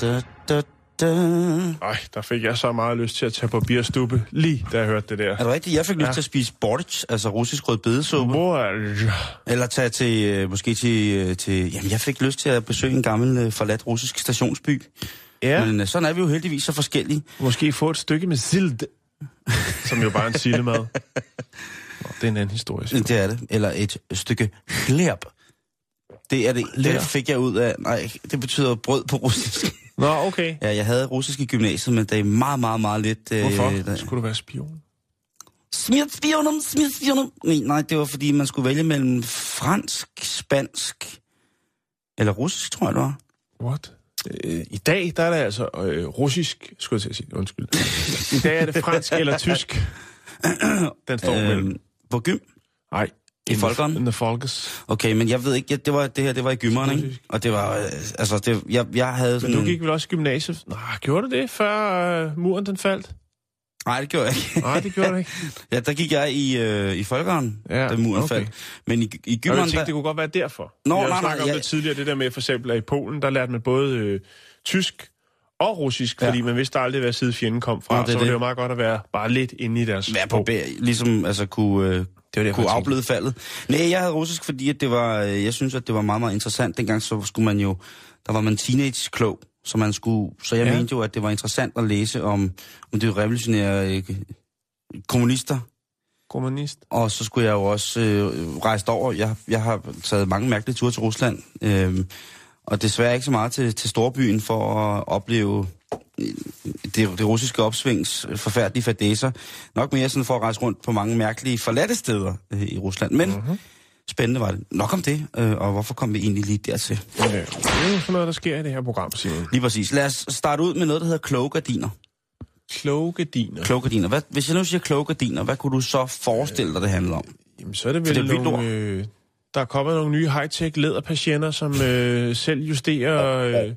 Da, da, da. Ej, der fik jeg så meget lyst til at tage på bierstube, lige da jeg hørte det der. Er det rigtigt? Jeg fik lyst Ja. til at spise bordic, altså russisk rødbedesuppe. Det? Eller tage til, øh, måske til, øh, til... Jamen, jeg fik lyst til at besøge en gammel øh, forladt russisk stationsby. Ja, Men sådan er vi jo heldigvis så forskellige. måske få et stykke med sild, som jo bare er en sildemad. Nå, det er en anden historie. Det er det. Eller et stykke glærb. Det er det. Det fik jeg ud af... Nej, det betyder brød på russisk. Nå, okay. Ja, jeg havde russisk i gymnasiet, men det er meget, meget, meget lidt... øh, Hvorfor? der- Skulle du være spion? Smidt spionum, smidt spionum. Nej, nej, det var fordi, man skulle vælge mellem fransk, spansk eller russisk, tror jeg, det var. What? Øh, I dag, der er det altså øh, russisk, skulle jeg til at sige, undskyld. I dag er det fransk eller tysk. Den står øh, mellem. Øhm, på gym? Nej. I folkeren? In the Folkes. Okay, men jeg ved ikke, det, var, det her det var i gymmeren, ikke? Og det var, øh, altså, det, jeg, jeg havde Men sådan du en- gik vel også i gymnasiet? Nej, gjorde du det, før øh, muren den faldt? Nej, det gjorde jeg ikke. Nej, det gjorde du ikke. ja, der gik jeg i, øh, i folkeren, Ja, da muren okay. faldt. Men i, i Og jeg gymmeren, tænkte, der, det kunne godt være derfor. Nå, har jo nej, nej, snakket om jeg- det tidligere, det der med for eksempel, at i Polen, der lærte man både øh, tysk og russisk, Ja. fordi man vidste aldrig, hvad side fjenden kom fra. Nå, det så var det det. jo meget godt at være bare lidt inde i deres være på sprog. bag, ligesom altså, kunne, øh, Det var det, kunne afbløde faldet. Nej, jeg havde russisk, fordi at det var, øh, jeg synes, at det var meget, meget interessant. Dengang så skulle man jo, der var man teenage-klog, så man skulle, så jeg Ja. mente jo, at det var interessant at læse om, om det revolutionære øh, kommunister, Kommunist. og så skulle jeg jo også øh, rejse over. Jeg, jeg har taget mange mærkelige ture til Rusland, øh, og desværre ikke så meget til, til storbyen for at opleve det, det russiske opsvings forfærdelige fadæser. Nok mere sådan for at rejse rundt på mange mærkelige forladte steder øh, i Rusland. Men mm-hmm. spændende var det. Nok om det, øh, og hvorfor kom vi egentlig lige dertil? Ja, det er jo sådan noget, der sker i det her program, Simon. Lige præcis. Lad os starte ud med noget, der hedder kloge gardiner. Kloge gardiner. Kloge gardiner. Hvad, hvis jeg nu siger kloge gardiner, hvad kunne du så forestille dig, det handler om? Jamen, så er det For vel det er nogle... Øh, der er kommet nogle nye high-tech læderpatienter, som øh, selv justerer... Øh,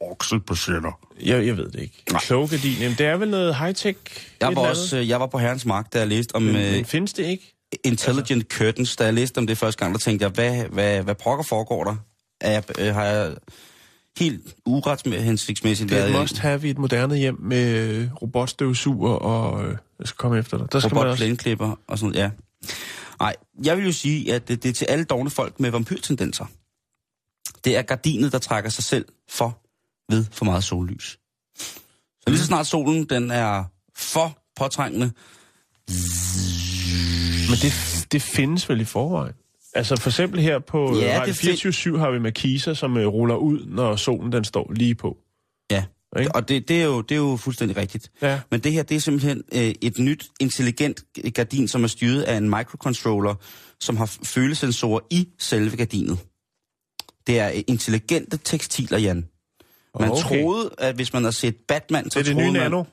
Okselpatienter. jeg, jeg ved det ikke. Kloge gardiner. Jamen, det er vel noget high-tech? Jeg var også, øh, jeg var på Herrens Mark, da jeg læste om øh, Men findes det ikke? Intelligent Curtains. Da jeg læste om det første gang, der tænkte jeg, hvad, hvad, hvad pokker foregår der? Er jeg, øh, har jeg helt uretshensigtsmæssigt Det er været et must have i et moderne hjem med øh, robotstøvsuger og... Øh, jeg skal komme efter dig. Der skal man også... og sådan noget? Ja. Nej, jeg vil jo sige, at det, det er til alle dogne folk med vampyrtendenser. Det er gardinet, der trækker sig selv for ved for meget sollys. Så lige så snart solen den er for påtrængende, Men det, det findes vel i forvejen? Altså for eksempel her på Ja, ja, Radio det fin- 24 har vi markiser, som øh, ruller ud, når solen den står lige på. ja, Ikke? og det, det, er jo, det er jo fuldstændig rigtigt. Ja. Men det her, det er simpelthen øh, et nyt, intelligent gardin, som er styret af en microcontroller, som har følesensorer i selve gardinet. Det er øh, intelligente tekstiler, Jan. Man Okay. troede, at hvis man har set Batman, så Det er det nye man... nano.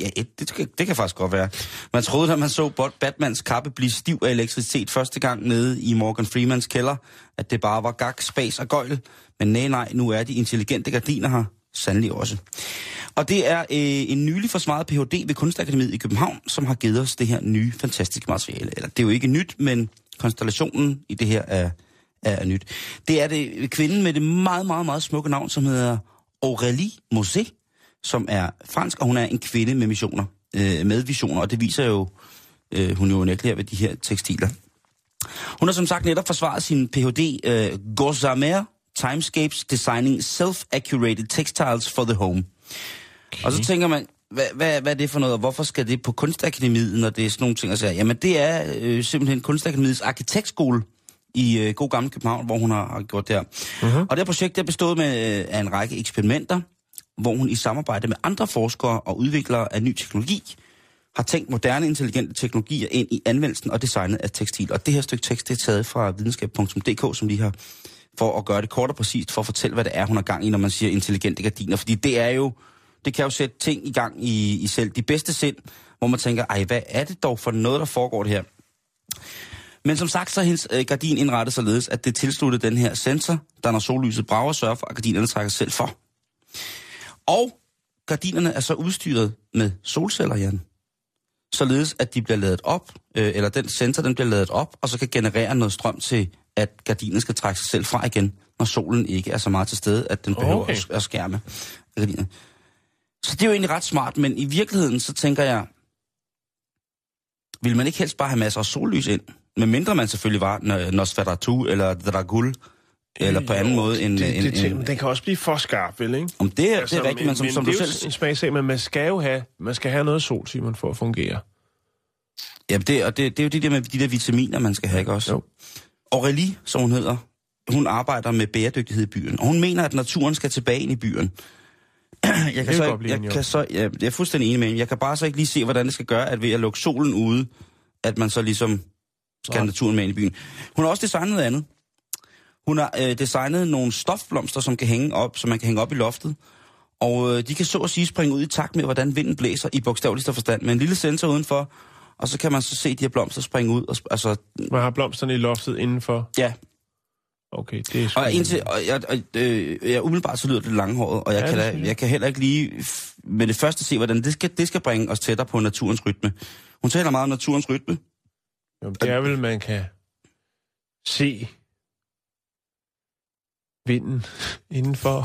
Ja, et, det, kan, det kan faktisk godt være. Man troede, da man så Batmans kappe blive stiv af elektricitet første gang nede i Morgan Freemans kælder, at det bare var gak, spas og gøjl. Men nej, nej, nu er de intelligente gardiner her sandelig også. Og det er øh, en nylig forsvaret Ph.D. ved Kunstakademiet i København, som har givet os det her nye, fantastiske materiale. Eller det er jo ikke nyt, men konstellationen i det her er, er nyt. Det er det kvinden med det meget, meget, meget smukke navn, som hedder Aurélie Mosé, som er fransk, og hun er en kvinde med missioner, øh, med visioner, og det viser jo, øh, hun jo unægteligt ved de her tekstiler. Hun har som sagt netop forsvaret sin Ph.D. Øh, Gossamer Timescapes Designing Self-Accurated Textiles for the Home. Okay. Og så tænker man, hvad, hvad, hvad er det for noget, og hvorfor skal det på Kunstakademiet, når det er sådan nogle ting at sige? Jamen det er øh, simpelthen Kunstakademiets arkitektskole i øh, god gammel København, hvor hun har, gjort det her. Uh-huh. Og det her projekt er bestået med, øh, af en række eksperimenter, hvor hun i samarbejde med andre forskere og udviklere af ny teknologi, har tænkt moderne intelligente teknologier ind i anvendelsen og designet af tekstil. Og det her stykke tekst det er taget fra videnskab.dk, som lige har for at gøre det kort og præcist, for at fortælle, hvad det er, hun har gang i, når man siger intelligente gardiner. Fordi det er jo, det kan jo sætte ting i gang i, i selv de bedste sind, hvor man tænker, ej, hvad er det dog for noget, der foregår det her? Men som sagt, så er hendes øh, gardin indrettet således, at det tilslutter den her sensor, der når sollyset brager, sørger for, at gardinerne trækker selv for. Og gardinerne er så udstyret med solceller, Jan. Således, at de bliver ladet op, øh, eller den sensor, den bliver ladet op, og så kan generere noget strøm til, at gardinen skal trække sig selv fra igen, når solen ikke er så meget til stede, at den behøver Okay. at, skærme gardinerne. Så det er jo egentlig ret smart, men i virkeligheden, så tænker jeg, vil man ikke helst bare have masser af sollys ind? Med mindre man selvfølgelig var Nosferatu eller Dragul, eller på anden Jo, måde en... Det, en, det, en, men den kan også blive for skarp, vel, ikke? om det, altså, det er rigtigt, men som, som det du selv... en smagsag, men man skal jo have, man skal have noget sol, Simon, for at fungere. Ja, det, og det, det er jo det der med de der vitaminer, man skal have, ikke også? Jo. Aurélie, som hun hedder, hun arbejder med bæredygtighed i byen, og hun mener, at naturen skal tilbage ind i byen. Jeg kan, så, ikke- blive jeg kan så, ja, jeg er fuldstændig enig med hende. Jeg kan bare så ikke lige se, hvordan det skal gøre, at ved at lukke solen ude, at man så ligesom skal have naturen med ind i byen. Hun har også designet noget andet. Hun har øh, designet nogle stofblomster, som kan hænge op, som man kan hænge op i loftet. Og øh, de kan så at sige springe ud i takt med, hvordan vinden blæser i bogstaveligste forstand. Med en lille sensor udenfor, og så kan man så se de her blomster springe ud. Og, altså, Man har blomsterne i loftet indenfor. ja, Okay, det er sgu... og indtil, og jeg, og, øh, jeg umiddelbart så lyder det langhåret, og jeg, Ja, kan, da, jeg. kan heller ikke lige med det første se, hvordan det skal, det skal bringe os tættere på naturens rytme. Hun taler meget om naturens rytme. Jo, det er vel, man kan se vinden indenfor.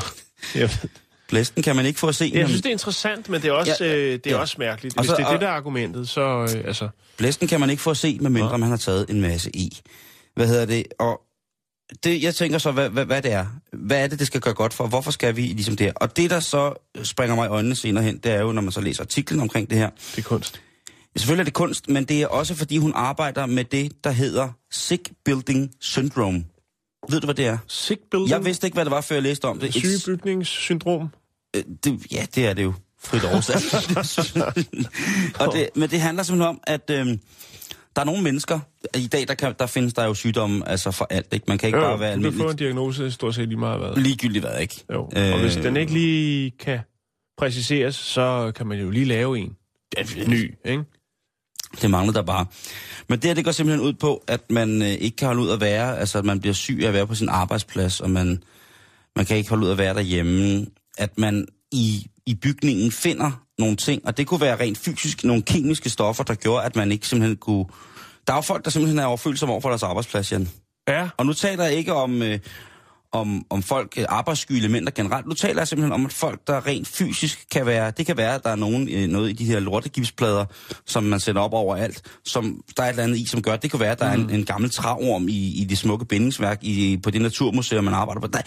Jeg, ved- Blæsten kan man ikke få at se. jeg synes, det er interessant, men det er også, Ja, ja, øh, det er ja. også mærkeligt. Og Hvis så- det er og- det, der er argumentet, så... Øh, altså, Blæsten kan man ikke få at se, med mindre Nå. man har taget en masse i. Hvad hedder det? Og det, jeg tænker så, hvad, hvad, hvad det er. Hvad er det, det skal gøre godt for? Hvorfor skal vi ligesom det her? Og det, der så springer mig i øjnene senere hen, det er jo, når man så læser artiklen omkring det her. det er kunst. Selvfølgelig er det kunst, men det er også, fordi hun arbejder med det, der hedder Sick Building Syndrome. Ved du, hvad det er? Sick building. Jeg vidste ikke, hvad det var, før jeg læste om det. Sygebygningssyndrom. Øh, det ja, det er det jo. Frit oversat. og det, men det handler simpelthen om, at øhm, der er nogle mennesker, i dag der, kan, der findes der jo sygdomme altså for alt. Ikke? Man kan ikke Jo, bare være du kan få en almindelig. diagnose stort set lige meget hvad. Ligegyldigt hvad, ikke? Jo. Og hvis Øh, den ikke lige kan præciseres, så kan man jo lige lave en ny, ikke? Det mangler der bare. Men det her, det går simpelthen ud på, at man øh, ikke kan holde ud at være, altså at man bliver syg af at være på sin arbejdsplads, og man, man kan ikke holde ud at være derhjemme. At man i, i bygningen finder nogle ting, og det kunne være rent fysisk, nogle kemiske stoffer, der gjorde, at man ikke simpelthen kunne... Der er jo folk, der simpelthen er overfølsomme over for deres arbejdsplads, Jan. Ja, Og nu taler jeg ikke om, øh, om, om folk, øh, arbejdssky elementer generelt. Nu taler jeg simpelthen om, at folk, der rent fysisk kan være... Det kan være, at der er nogen, øh, noget i de her lortegipsplader, som man sætter op over alt, som der er et eller andet i, som gør. Det kan være, at der er en, en gammel træorm i, i det smukke bindingsværk i, på det naturmuseum, man arbejder på. Der,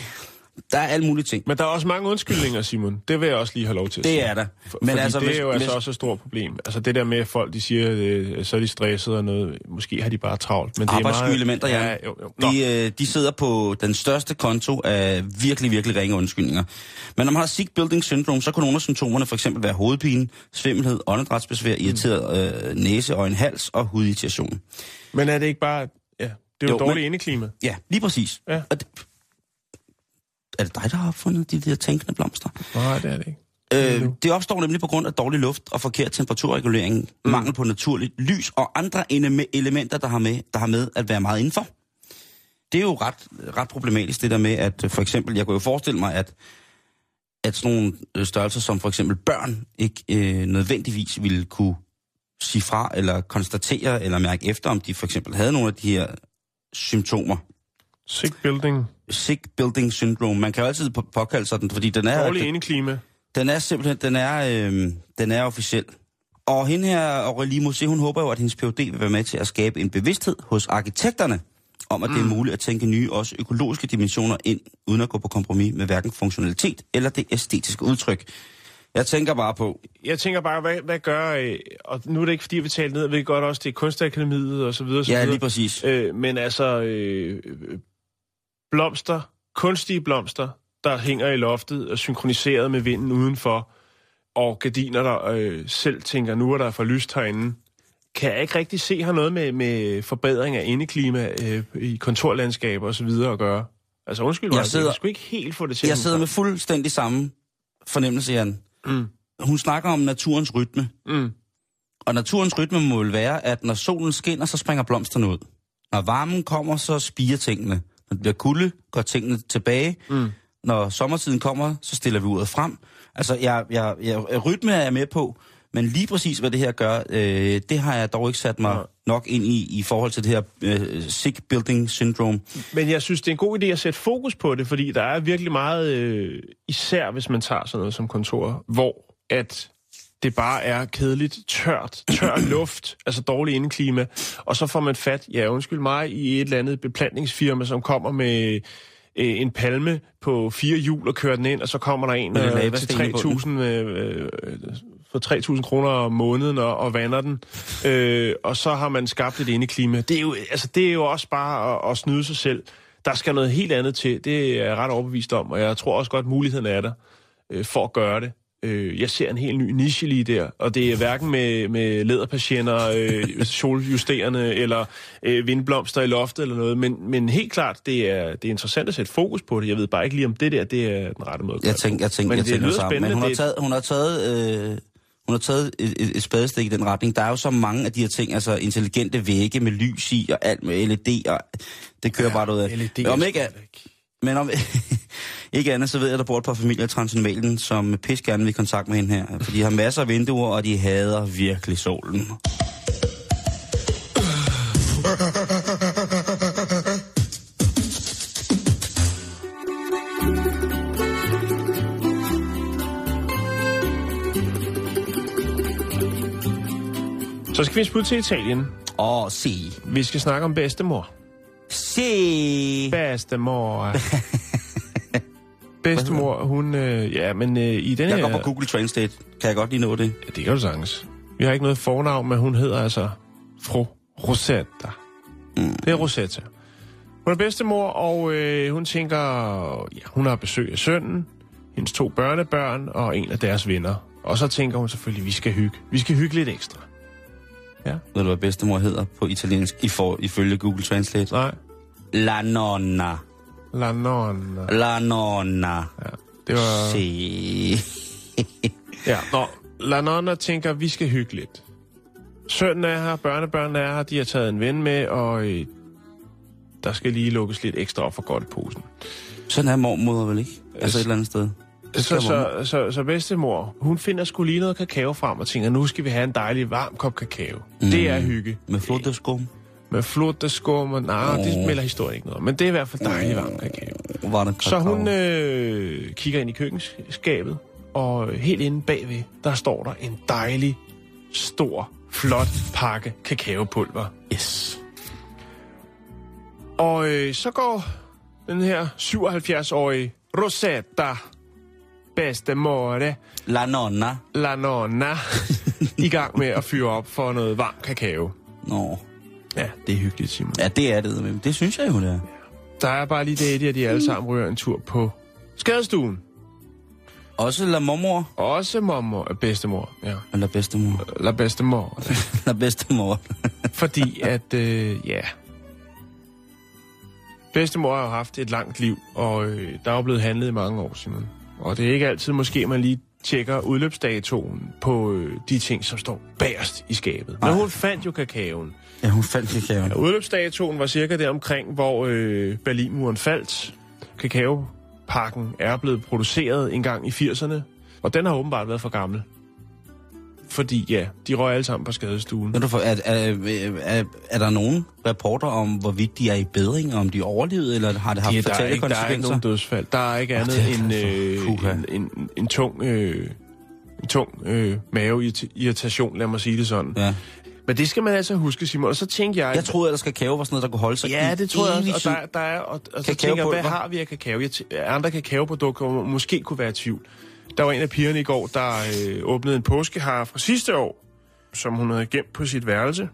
der er alle mulige ting. men der er også mange undskyldninger, Simon. Det vil jeg også lige have lov til at sige. Det er der. For, Men altså, det er hvis- jo altså hvis- også et stort problem. Altså det der med, at folk de siger, øh, så er de stresset og noget. Måske har de bare travlt. Men det Arbejdssky elementer, ja. ja. Jo, jo. Nå. De, øh, de sidder på den største konto af virkelig, virkelig ringe undskyldninger. Men når man har sick building syndrome, så kan nogle af symptomerne for eksempel være hovedpine, svimmelhed, åndedrætsbesvær, irriteret øh, næse og en hals og hudirritation. Men er det ikke bare... Ja, det er jo, Jo, jo dårligt men- indeklima. Ja, lige præcis. Ja. Og det, er det dig, der har opfundet de der tænkende blomster? Nej, det er det ikke. Øh, det opstår nemlig på grund af dårlig luft og forkert temperaturregulering, mm. mangel på naturligt lys og andre ele- elementer, der har, med, der har med at være meget indenfor. Det er jo ret, ret problematisk, det der med, at øh, for eksempel, jeg kunne jo forestille mig, at, at sådan nogle øh, størrelser som for eksempel børn ikke øh, nødvendigvis ville kunne sige fra, eller konstatere, eller mærke efter, om de for eksempel havde nogle af de her symptomer. Sick building. Sick building syndrome. Man kan jo altid på- påkalde sig den, fordi den er... Dårligt indeklima. Den er simpelthen, den er, øh, den er officiel. Og hende her, Aurélie Mosé, hun håber jo, at hendes PhD vil være med til at skabe en bevidsthed hos arkitekterne, om at mm. det er muligt at tænke nye, også økologiske dimensioner ind, uden at gå på kompromis med hverken funktionalitet eller det æstetiske udtryk. Jeg tænker bare på, Jeg tænker bare, hvad, hvad gør... Øh, og nu er det ikke, fordi vi taler ned, jeg ved godt også, det er kunstakademiet og så videre. Så ja, videre. lige præcis. Øh, men altså, øh, blomster, kunstige blomster, der hænger i loftet og synkroniseret med vinden udenfor, og gardiner, der øh, selv tænker, nu er der for lyst herinde, kan jeg ikke rigtig se har noget med, med forbedring af indeklima øh, i kontorlandskaber og så videre at gøre. Altså undskyld Jeg mig, jeg, sidder- jeg skulle ikke helt få det til. Jeg sidder med fuldstændig samme fornemmelse, Jan. Mm. Hun snakker om naturens rytme. Mm. Og naturens rytme må vel være, at når solen skinner, så springer blomsterne ud. Når varmen kommer, så spiger tingene. Når det bliver kulde, går tingene tilbage. Mm. Når sommertiden kommer, så stiller vi uret frem. Altså, jeg, jeg, jeg, rytme er jeg med på, men lige præcis, hvad det her gør, øh, det har jeg dog ikke sat mig Nej. nok ind i, i forhold til det her øh, sick building syndrome. Men jeg synes, det er en god idé at sætte fokus på det, fordi der er virkelig meget, øh, især hvis man tager sådan noget som kontor, hvor at det bare er kedeligt, tørt, tør luft, altså dårlig indeklima, og så får man fat, ja undskyld mig, i et eller andet beplantningsfirma, som kommer med øh, en palme på fire hjul og kører den ind, og så kommer der en øh, til i bunden. 3.000 øh, øh, for 3.000 kroner om måneden og, og vander den, øh, og så har man skabt et indeklima. Det er jo, altså, det er jo også bare at, at snyde sig selv. Der skal noget helt andet til. Det er jeg ret overbevist om, og jeg tror også godt, muligheden er der øh, for at gøre det. Øh, jeg ser en helt ny niche lige der, og det er hverken med, med læderpatienter, øh, soljusterende eller øh, vindblomster i loftet eller noget, men, men helt klart, det er, det er interessant at sætte fokus på det. Jeg ved bare ikke lige, om det der det er den rette måde at Jeg det tænker, jeg tænker, men jeg det tænker lyder sammen. Men spændende. hun har Det- taget, hun har taget, øh, hun har taget et, et, et spadestik i den retning. Der er jo så mange af de her ting, altså intelligente vægge med lys i, og alt med LED, og det kører ja, bare ud af. LED om ikke. Men om ikke andet, så ved jeg, at der bor et par familier i Transylvanien, som pis gerne vil i kontakt med hende her. For de har masser af vinduer, og de hader virkelig solen. Så skal vi smut til Italien. Og se. Vi skal snakke om bedstemor. Se. Bedstemor. bedstemor, hun... Øh, ja, men øh, i den Jeg her... går på Google Translate. Kan jeg godt lige nå det? Ja, det kan du sagtens. Vi har ikke noget fornavn, men hun hedder altså fru Rosetta. Mm. Det er Rosetta. Hun er bedstemor, og øh, hun tænker, ja, hun har besøg af sønnen, hendes to børnebørn og en af deres venner. Og så tænker hun selvfølgelig, vi skal hygge. Vi skal hygge lidt ekstra. Ja, Ved du, hvad bedstemor hedder på italiensk, i for, ifølge Google Translate? nej. La nonna. La nonna. La nonna. Ja, det var... Se. Ja, nå, La Nonna tænker, vi skal hygge lidt. Sønnen er her, børnebørnene er her, de har taget en ven med, og øh, der skal lige lukkes lidt ekstra op for godt posen. Sådan er mormor vel ikke? Altså et eller andet sted. Så, så, så, så bedstemor, hun finder skulle lige noget kakao frem og tænker, nu skal vi have en dejlig varm kop kakao. Mm. Det er hygge. Med flodeskum. Med flot, der skum og... Nej, oh. det melder historien ikke noget Men det er i hvert fald dejlig varm kakao. Var det Så hun øh, kigger ind i køkkenskabet, og helt inde bagved, der står der en dejlig, stor, flot pakke kakaopulver. Yes. Og øh, så går den her 77-årige Rosetta Bestemore La nonna. La Nonna i gang med at fyre op for noget varm kakao. Nå. Ja, det er hyggeligt, Simon. Ja, det er det. Men det synes jeg jo, det er. Der er bare lige det, at de alle sammen ryger en tur på skadestuen. Også la mormor. Også mormor, øh, bedstemor, ja. Eller bedstemor. La bedstemor. La bedstemor. Fordi at, øh, ja... Bedstemor har jo haft et langt liv, og øh, der er jo blevet handlet i mange år, Simon. Og det er ikke altid måske, man lige tjekker udløbsdatoen på øh, de ting, som står bagerst i skabet. Men hun fandt jo kakaoen. ja, hun fandt kakaoen. Ja, udløbsdatoen var cirka der omkring, hvor øh, Berlinmuren faldt. Kakaopakken er blevet produceret en gang i 80'erne, og den har åbenbart været for gammel. Fordi ja, de røg alle sammen på skadestuen. For, er, er, er, er der nogen rapporter om, hvorvidt de er i bedring, om de overlevede, eller har det haft der, er fatale ikke, der er ikke konsekvenser? nogen dødsfald. Der er ikke andet det er end jeg øh, en, en, en tung, øh, en tung øh, maveirritation, lad mig sige det sådan. Ja. Men det skal man altså huske, Simon. Og så tænkte jeg... Jeg troede ellers, kakao var sådan noget, der kunne holde sig Ja, det tror jeg også. Og, der, der er, og, og så tænker jeg, hvad har vi af kakao? Jeg t- andre kakaoprodukter må- måske kunne være i tvivl. Der var en af pigerne i går, der øh, åbnede en påskehare fra sidste år, som hun havde gemt på sit værelse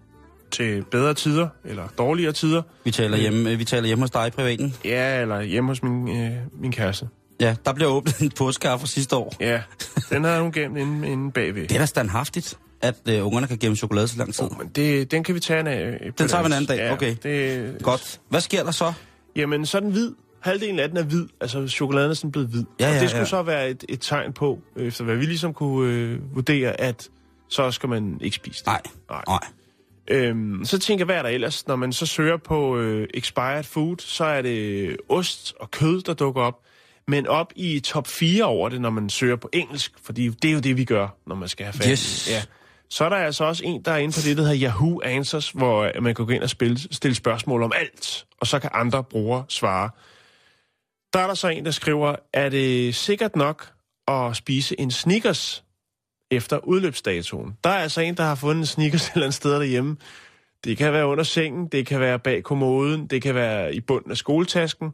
til bedre tider, eller dårligere tider. Vi taler, hjemme, vi taler hjemme hos dig i privaten. Ja, eller hjemme hos min, øh, min kæreste. Ja, der blev åbnet en påskehare fra sidste år. Ja, den havde hun gemt inde, inde bagved. Det er da standhaftigt, at øh, ungerne kan gemme chokolade så lang tid. Oh, men det, den kan vi tage en af. Den tager vi en anden dag, okay. Det, Godt. Hvad sker der så? Jamen, så er den hvid, halvdelen af den er hvid. Altså, chokoladen er sådan blevet hvid. Ja, og det skulle ja. så være et, et tegn på, øh, efter hvad vi ligesom kunne øh, vurdere, at så skal man ikke spise det. Nej, Nej. nej. Øhm, så tænker jeg, hvad er der ellers? Når man så søger på øh, expired food, så er det ost og kød, der dukker op. Men op i top 4 over det, når man søger på engelsk, fordi det er jo det, vi gør, når man skal have fat. Yes. Ja. Så er der altså også en, der er inde på det, der hedder Yahoo Answers, hvor man kan gå ind og spille, stille spørgsmål om alt, og så kan andre brugere svare. Der er der så en, der skriver, er det sikkert nok at spise en Snickers efter udløbsdatoen? Der er altså en, der har fundet en Snickers et eller andet sted derhjemme. Det kan være under sengen, det kan være bag kommoden, det kan være i bunden af skoletasken.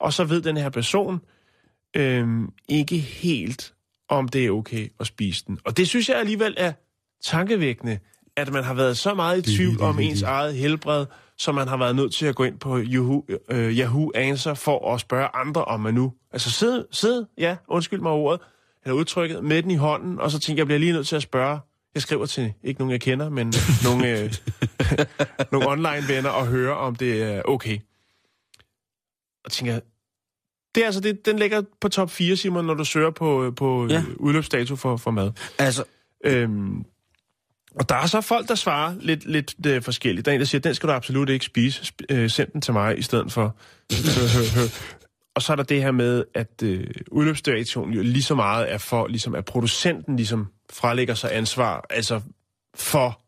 Og så ved den her person øhm, ikke helt, om det er okay at spise den. Og det synes jeg alligevel er tankevækkende, at man har været så meget i tvivl om ens eget helbred, så man har været nødt til at gå ind på Yahoo, øh, Yahoo Answer for at spørge andre, om man nu... Altså sid, sid, ja, undskyld mig ordet, eller udtrykket, med den i hånden, og så tænker jeg, jeg bliver lige nødt til at spørge. Jeg skriver til ikke nogen, jeg kender, men nogle, øh, nogle online-venner og høre, om det er okay. Og tænker jeg, det er altså det, den ligger på top 4, Simon, når du søger på, på Ja. ja. udløbsdato for, for mad. Altså, Øhm, og der er så folk, der svarer lidt, lidt øh, forskelligt. Der er en, der siger, den skal du absolut ikke spise. Sp- øh, send den til mig i stedet for. og så er der det her med, at øh, udløbsdatoen jo lige så meget er for, ligesom at producenten ligesom frelægger sig ansvar, altså for,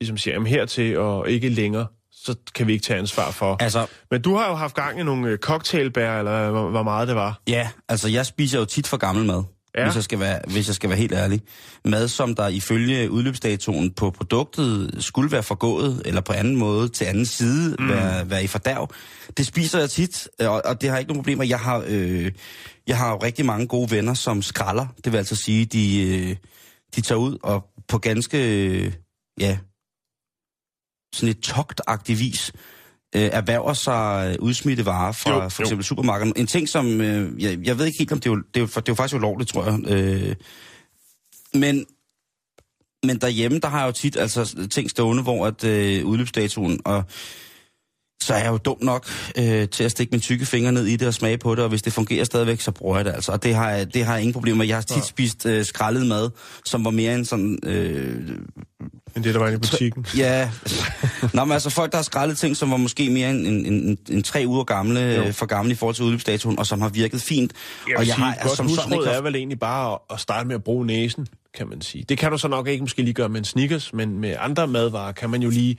ligesom siger, jamen hertil og ikke længere, så kan vi ikke tage ansvar for. altså, Men du har jo haft gang i nogle øh, cocktailbær, eller hvor, hvor meget det var. ja, altså jeg spiser jo tit for gammel mad. Ja. Hvis, jeg skal være, hvis jeg skal være helt ærlig. Mad, som der ifølge udløbsdatoen på produktet skulle være forgået, eller på anden måde til anden side mm. være, være i fordærv, det spiser jeg tit, og, og det har ikke nogen problemer. Jeg har, øh, jeg har jo rigtig mange gode venner, som skralder. Det vil altså sige, de, øh, de tager ud og på ganske, øh, ja, sådan et togtagtig vis, øh, erhverver sig øh, udsmidte varer fra Jo, jo, for jo. eksempel supermarkedet. En ting, som... Øh, jeg, jeg ved ikke helt, om det er jo, det er jo, for- det er jo faktisk ulovligt, tror jeg. Øh, men, men derhjemme, der har jeg jo tit altså, ting stående, hvor at, øh, udløbsdatoen... Og, så er jeg jo dum nok øh, til at stikke min tykke finger ned i det og smage på det, og hvis det fungerer stadigvæk, så bruger jeg det altså. Og det har jeg, det har jeg ingen problemer. Jeg har tit spist øh, skrællet mad, som var mere end sådan... Øh, Men det, der var i butikken. Ja, Nå, men altså folk, der har skrællet ting, som var måske mere end en, en, en, en tre uger gamle, øh, for gamle i forhold til udløbsdatoen, og som har virket fint. Jeg og jeg sige, har godt som sådan ikke er vel egentlig bare at, at starte med at bruge næsen, kan man sige. Det kan du så nok ikke måske lige gøre med en Snickers, men med andre madvarer kan man jo lige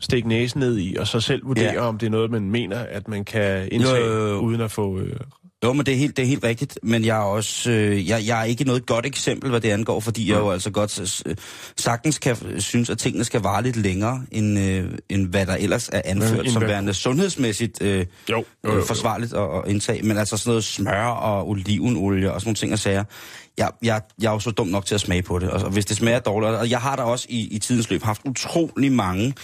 stikke næsen ned i, og så selv vurdere, Ja. ja. om det er noget, man mener, at man kan indtage, Jo, jo, jo. uden at få... Øh, Jo, men det er helt, det er helt rigtigt, men jeg er også, øh, jeg, jeg er ikke noget godt eksempel, hvad det angår, fordi jeg jo altså godt øh, sagtens kan synes, at tingene skal vare lidt længere, end, øh, end hvad der ellers er anført end som værende sundhedsmæssigt øh, Jo, jo, jo, jo. forsvarligt at, at indtage. Men altså sådan noget smør og olivenolie og sådan nogle ting og sager. Jeg, jeg, jeg er jo så dum nok til at smage på det, og hvis det smager dårligt, og jeg har da også i, i tidens løb haft utrolig mange,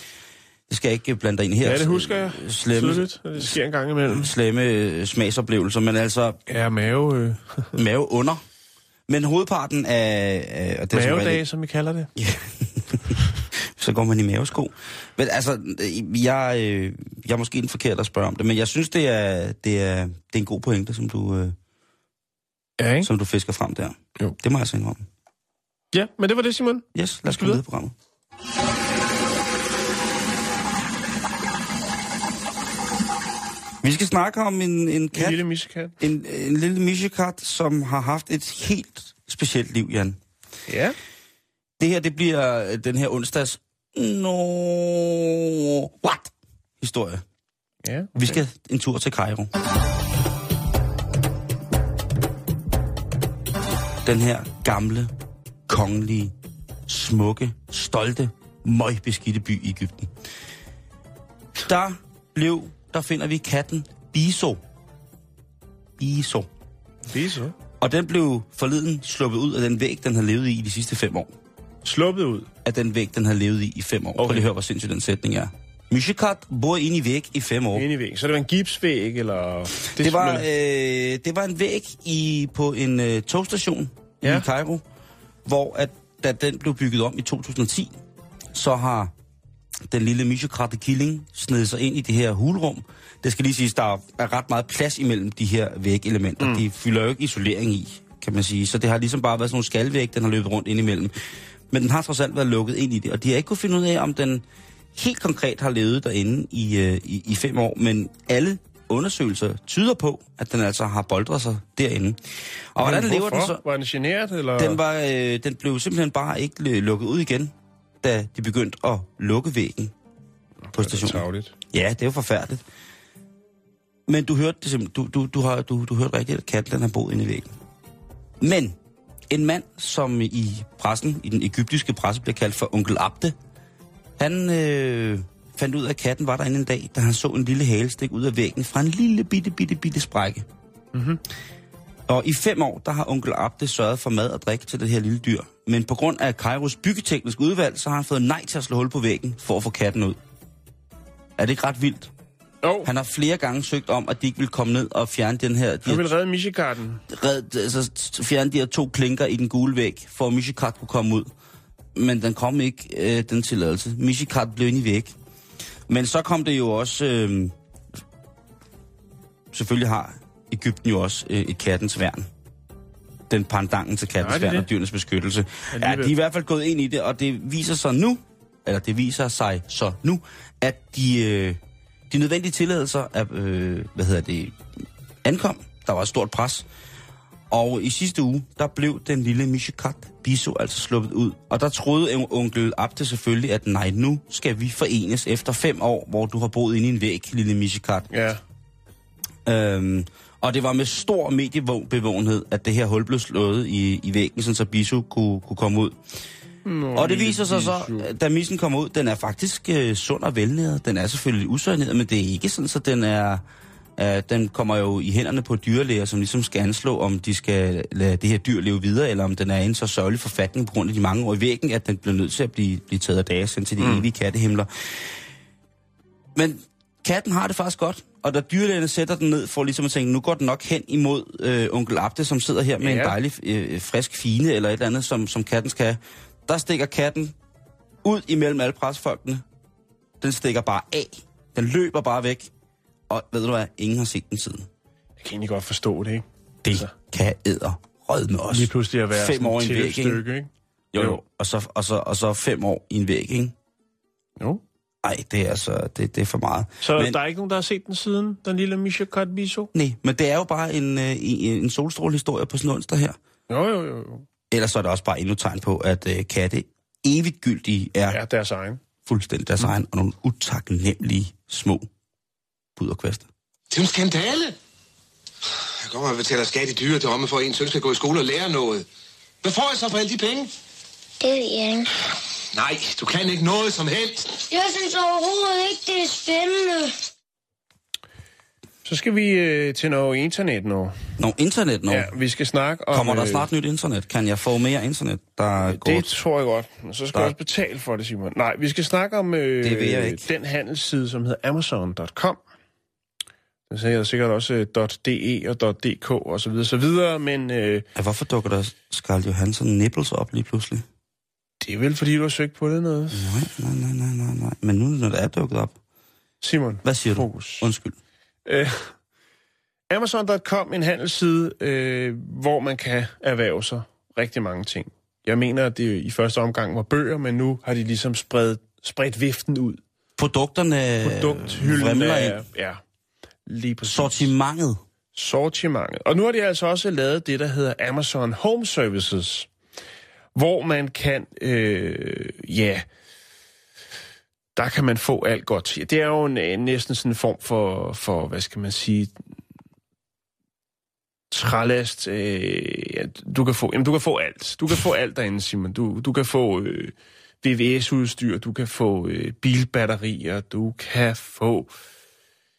det skal jeg ikke blande dig ind i her, ja, det husker jeg slemme, tydeligt, det sker en gang imellem. slemme øh, smagsoplevelser, men altså Ja, mave, øh, mave under. Men hovedparten af... og det er som som vi kalder det. så går man i mavesko. Men altså, øh, jeg, øh, jeg er måske en forkert at spørge om det, men jeg synes, det er, det er, det er en god pointe, som du, øh, Ja, ikke? som du fisker frem der. Jo. Det må jeg så indrømme. Ja, men det var det, Simon. Yes, lad os gå videre. i programmet. Vi skal snakke om en, en En kat, lille missekat. en, en lille misjekat, som har haft et helt specielt liv, Jan. Ja. Det her, det bliver den her onsdags... No... What? Historie. Ja. Okay. Vi skal en tur til Cairo. Den her gamle, kongelige, smukke, stolte, møgbeskidte by i Ægypten. Der blev, der finder vi katten Biso. Biso. Så. Og den blev forleden sluppet ud af den væg, den har levet i i de sidste fem år. Sluppet ud. Af den væg, den har levet i i fem år. Okay. Prøv lige at høre, hvor sindssyg den sætning er. Mishikat bor inde i væg i fem år. Ind i væggen. Så det var en gipsvæg, eller... Det, det, var, øh, det var en væg i, på en øh, togstation. Ja. i Cairo, hvor at, da den blev bygget om i 2010, så har den lille Mishikrate Killing snedet sig ind i det her hulrum. Det skal lige siges, der er ret meget plads imellem de her vægelementer. Mm. De fylder jo ikke isolering i, kan man sige. Så det har ligesom bare været sådan nogle skalvæg, den har løbet rundt ind imellem. Men den har trods alt været lukket ind i det, og de har ikke kunne finde ud af, om den helt konkret har levet derinde i, øh, i, i fem år, men alle undersøgelser tyder på, at den altså har boldret sig derinde. Og hvordan lever den så? Var den generet, eller? Den, var, øh, den blev simpelthen bare ikke lukket ud igen, da de begyndte at lukke væggen på stationen. Det ja, det er jo forfærdeligt. Men du hørte det simpelthen, du, du, du, har, du, du hørte rigtigt, at katten har boet inde i væggen. Men en mand, som i pressen, i den egyptiske presse, bliver kaldt for onkel Abde, han øh, fandt ud af, at katten var derinde en dag, da han så en lille halestik ud af væggen fra en lille bitte, bitte, bitte sprække. Mm-hmm. Og i fem år, der har onkel Abde sørget for mad og drik til det her lille dyr. Men på grund af Kairos byggeteknisk udvalg, så har han fået nej til at slå hul på væggen for at få katten ud. Er det ikke ret vildt? Oh. Han har flere gange søgt om, at de ikke vil komme ned og fjerne den her... De han vil redde Michikarten. Red, altså, fjerne de her to klinker i den gule væg, for at Michikart kunne komme ud. Men den kom ikke, øh, den tilladelse. Michikart blev inde i væg. Men så kom det jo også... Øh, selvfølgelig har Ægypten jo også øh, et kattens værn. Den pandangen til kattens værn og dyrenes beskyttelse. Ja, de er i hvert fald gået ind i det, og det viser sig nu, eller det viser sig så nu, at de, øh, de nødvendige tilladelser er, øh, hvad hedder det, ankom. Der var et stort pres. Og i sidste uge, der blev den lille Mishikat Biso altså sluppet ud. Og der troede onkel Abte selvfølgelig, at nej, nu skal vi forenes efter fem år, hvor du har boet inde i en væg, lille Mishikat. Ja. Øhm, og det var med stor mediebevågenhed, at det her hul blev slået i, i væggen, så Biso kunne, kunne komme ud. Nå, og det viser sig så, da missen kommer ud, den er faktisk øh, sund og velnæret. Den er selvfølgelig usundhed, men det er ikke sådan, så den er... Øh, den kommer jo i hænderne på dyrlæger, som ligesom skal anslå, om de skal lade det her dyr leve videre, eller om den er i en så sørgelig forfatning på grund af de mange år i væggen, at den bliver nødt til at blive, blive taget af dage sendt til de mm. evige kattehimler. Men katten har det faktisk godt, og da dyrlægerne sætter den ned for ligesom at tænke, nu går den nok hen imod øh, onkel Abde, som sidder her med ja. en dejlig, øh, frisk fine eller et eller andet, som, som katten skal der stikker katten ud imellem alle presfolkene. Den stikker bare af. Den løber bare væk. Og ved du hvad, ingen har set den siden. Jeg kan egentlig godt forstå det, ikke? Det altså. kan æder rød med os. Lige pludselig at være fem år i en væg, stykke, ikke? Jo, jo. Og så, og, så, og så fem år i en væg, ikke? Jo. Nej, det er altså, det, det er for meget. Så men, der er ikke nogen, der har set den siden, den lille Misha Katbiso? Nej, men det er jo bare en, øh, en, en solstrålehistorie på sådan en onsdag her. Jo, jo, jo. jo. Ellers er det også bare endnu tegn på, at øh, katte evigt gyldige er... Ja, deres egen. Fuldstændig deres mm. egen, og nogle utaknemmelige små puderkvæster. Det er en skandale. Jeg kommer og betaler skat i dyre domme for, at en søn skal gå i skole og lære noget. Hvad får jeg så for alle de penge? Det ved jeg ikke. Nej, du kan ikke noget som helst. Jeg synes overhovedet ikke, det er spændende. Så skal vi øh, til noget internet nu. Noget internet nu? Ja, vi skal snakke om... Kommer der øh, snart nyt internet? Kan jeg få mere internet, der Det går... tror jeg godt. Men så skal der... jeg også betale for det, Simon. Nej, vi skal snakke om øh, det vil jeg ikke. den handelsside, som hedder Amazon.com. Den siger sikkert også øh, .de og .dk og så videre, så videre, men... Øh, ja, hvorfor dukker der Scarlett Johansson nipples op lige pludselig? Det er vel, fordi du har søgt på det noget? Nej, nej, nej, nej, nej, nej. Men nu, når det er dukket op... Simon, Hvad siger fokus. du? Undskyld. Uh, Amazon.com, en handelsside, uh, hvor man kan erhverve sig rigtig mange ting. Jeg mener, at det i første omgang var bøger, men nu har de ligesom spredt, spredt viften ud. Produkterne Produkthylden er, ja, lige præcis. Sortimentet. Sortimentet. Og nu har de altså også lavet det, der hedder Amazon Home Services, hvor man kan, øh, ja, der kan man få alt godt. Det er jo en, næsten sådan en form for, for hvad skal man sige, trælast. Øh, ja, du, kan få, jamen, du kan få alt. Du kan få alt derinde, Simon. Du, du kan få øh, VVS-udstyr, du kan få øh, bilbatterier, du kan få...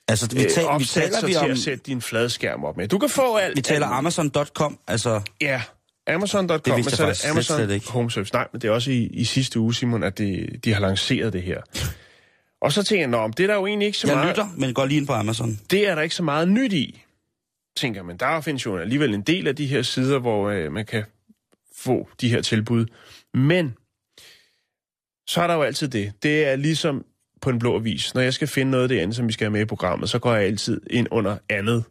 Altså, vi, tal, øh, vi taler vi om... til at sætte din fladskærm op med. Du kan få alt. Vi taler Amazon.com, altså... Ja, Amazon.com, men så er det Amazon slet, slet Home Service. Nej, men det er også i, i sidste uge, Simon, at det, de har lanceret det her. Og så tænker jeg, det er der jo egentlig ikke så jeg meget... Jeg lytter, men går lige ind på Amazon. Det er der ikke så meget nyt i, tænker man. Der findes jo alligevel en del af de her sider, hvor øh, man kan få de her tilbud. Men så er der jo altid det. Det er ligesom på en blå avis. Når jeg skal finde noget af det andet, som vi skal have med i programmet, så går jeg altid ind under andet.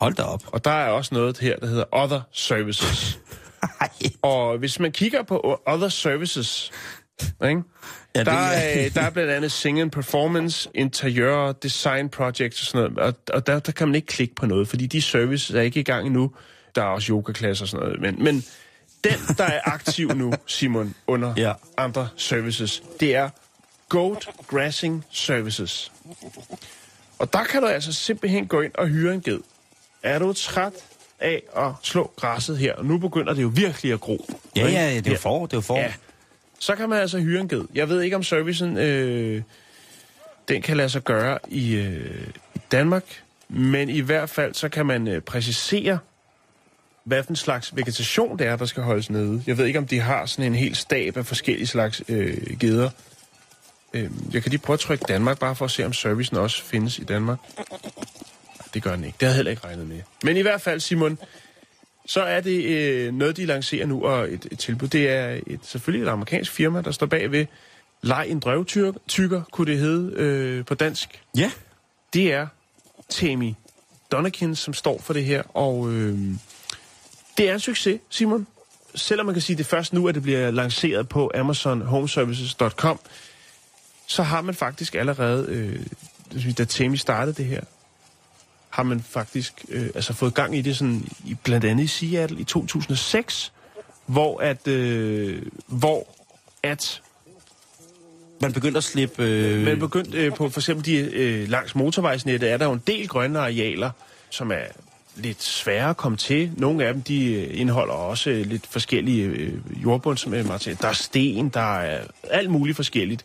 Hold da op. Og der er også noget her, der hedder Other Services. Og hvis man kigger på Other Services, ikke? Ja, der, er- er, der er blandt andet Sing and Performance, Interiør, Design Projects og sådan noget. Og, og der, der kan man ikke klikke på noget, fordi de services er ikke i gang endnu. Der er også yogaklasser og sådan noget. Men, men den, der er aktiv nu, Simon, under Ja. andre services, det er Goat Grassing Services. Og der kan du altså simpelthen gå ind og hyre en ged. Er du træt af at slå græsset her, og nu begynder det jo virkelig at gro. Ja, ikke? ja, det er jo for, det er jo for. Ja, så kan man altså hyre en ged. Jeg ved ikke, om servicen øh, den kan lade sig gøre i, øh, i Danmark, men i hvert fald så kan man øh, præcisere, hvad for en slags vegetation det er, der skal holdes nede. Jeg ved ikke, om de har sådan en hel stab af forskellige slags øh, geder. Øh, jeg kan lige prøve at trykke Danmark, bare for at se, om servicen også findes i Danmark. Det gør den ikke. Det havde jeg heller ikke regnet med. Men i hvert fald, Simon, så er det øh, noget, de lancerer nu, og et, et tilbud. Det er et, selvfølgelig et amerikansk firma, der står bagved. Leg en drøvtykker, kunne det hedde øh, på dansk. Ja. Det er Tammy Donnekin, som står for det her, og øh, det er en succes, Simon. Selvom man kan sige, at det først nu, at det bliver lanceret på amazonhomeservices.com, så har man faktisk allerede, øh, da Tammy startede det her, har man faktisk øh, altså fået gang i det sådan, i, blandt andet i Seattle i 2006, hvor at, øh, hvor at Man begyndte at slippe... Øh... man begyndte øh, på for eksempel de, øh, langs motorvejsnettet, er der jo en del grønne arealer, som er lidt svære at komme til. Nogle af dem, de øh, indeholder også øh, lidt forskellige øh, jordbundsmaterialer. Der er sten, der er alt muligt forskelligt,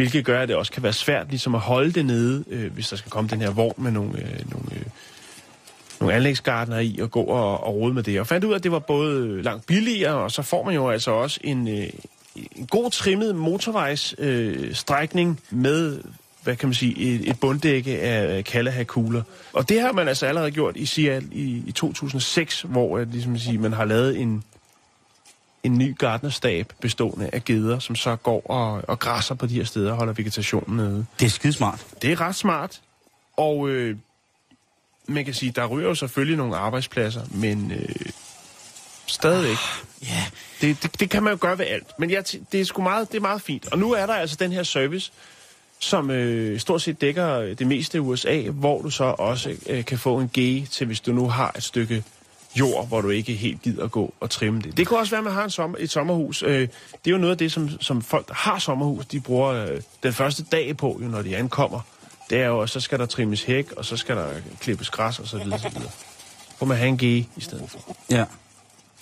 hvilket gør, at det også kan være svært ligesom at holde det nede, øh, hvis der skal komme den her vogn med nogle, øh, nogle, øh, nogle anlægsgardner i og gå og, og rode med det. Og fandt ud af, at det var både langt billigere, og så får man jo altså også en, øh, en god trimmet motorvejsstrækning øh, strækning med hvad kan man sige, et, et bunddække af Kalahakugler. Og det har man altså allerede gjort i Seattle i, i 2006, hvor at, ligesom at sige, man har lavet en, en ny gardnerstab bestående af geder, som så går og, og græsser på de her steder og holder vegetationen nede. Det er skidesmart. Det er ret smart, og øh, man kan sige, der ryger jo selvfølgelig nogle arbejdspladser, men øh, stadigvæk. Ja. Det, det, det kan man jo gøre ved alt. Men ja, det er sgu meget, det er meget fint. Og nu er der altså den her service, som øh, stort set dækker det meste af USA, hvor du så også øh, kan få en G til, hvis du nu har et stykke jord, hvor du ikke helt gider at gå og trimme det. Det kan også være, at man har en sommer, et sommerhus. Øh, det er jo noget af det, som, som folk, der har sommerhus, de bruger øh, den første dag på, jo, når de ankommer. Det er jo, så skal der trimmes hæk, og så skal der klippes græs, og så videre, så videre. Hvor man have en G i stedet for. Ja.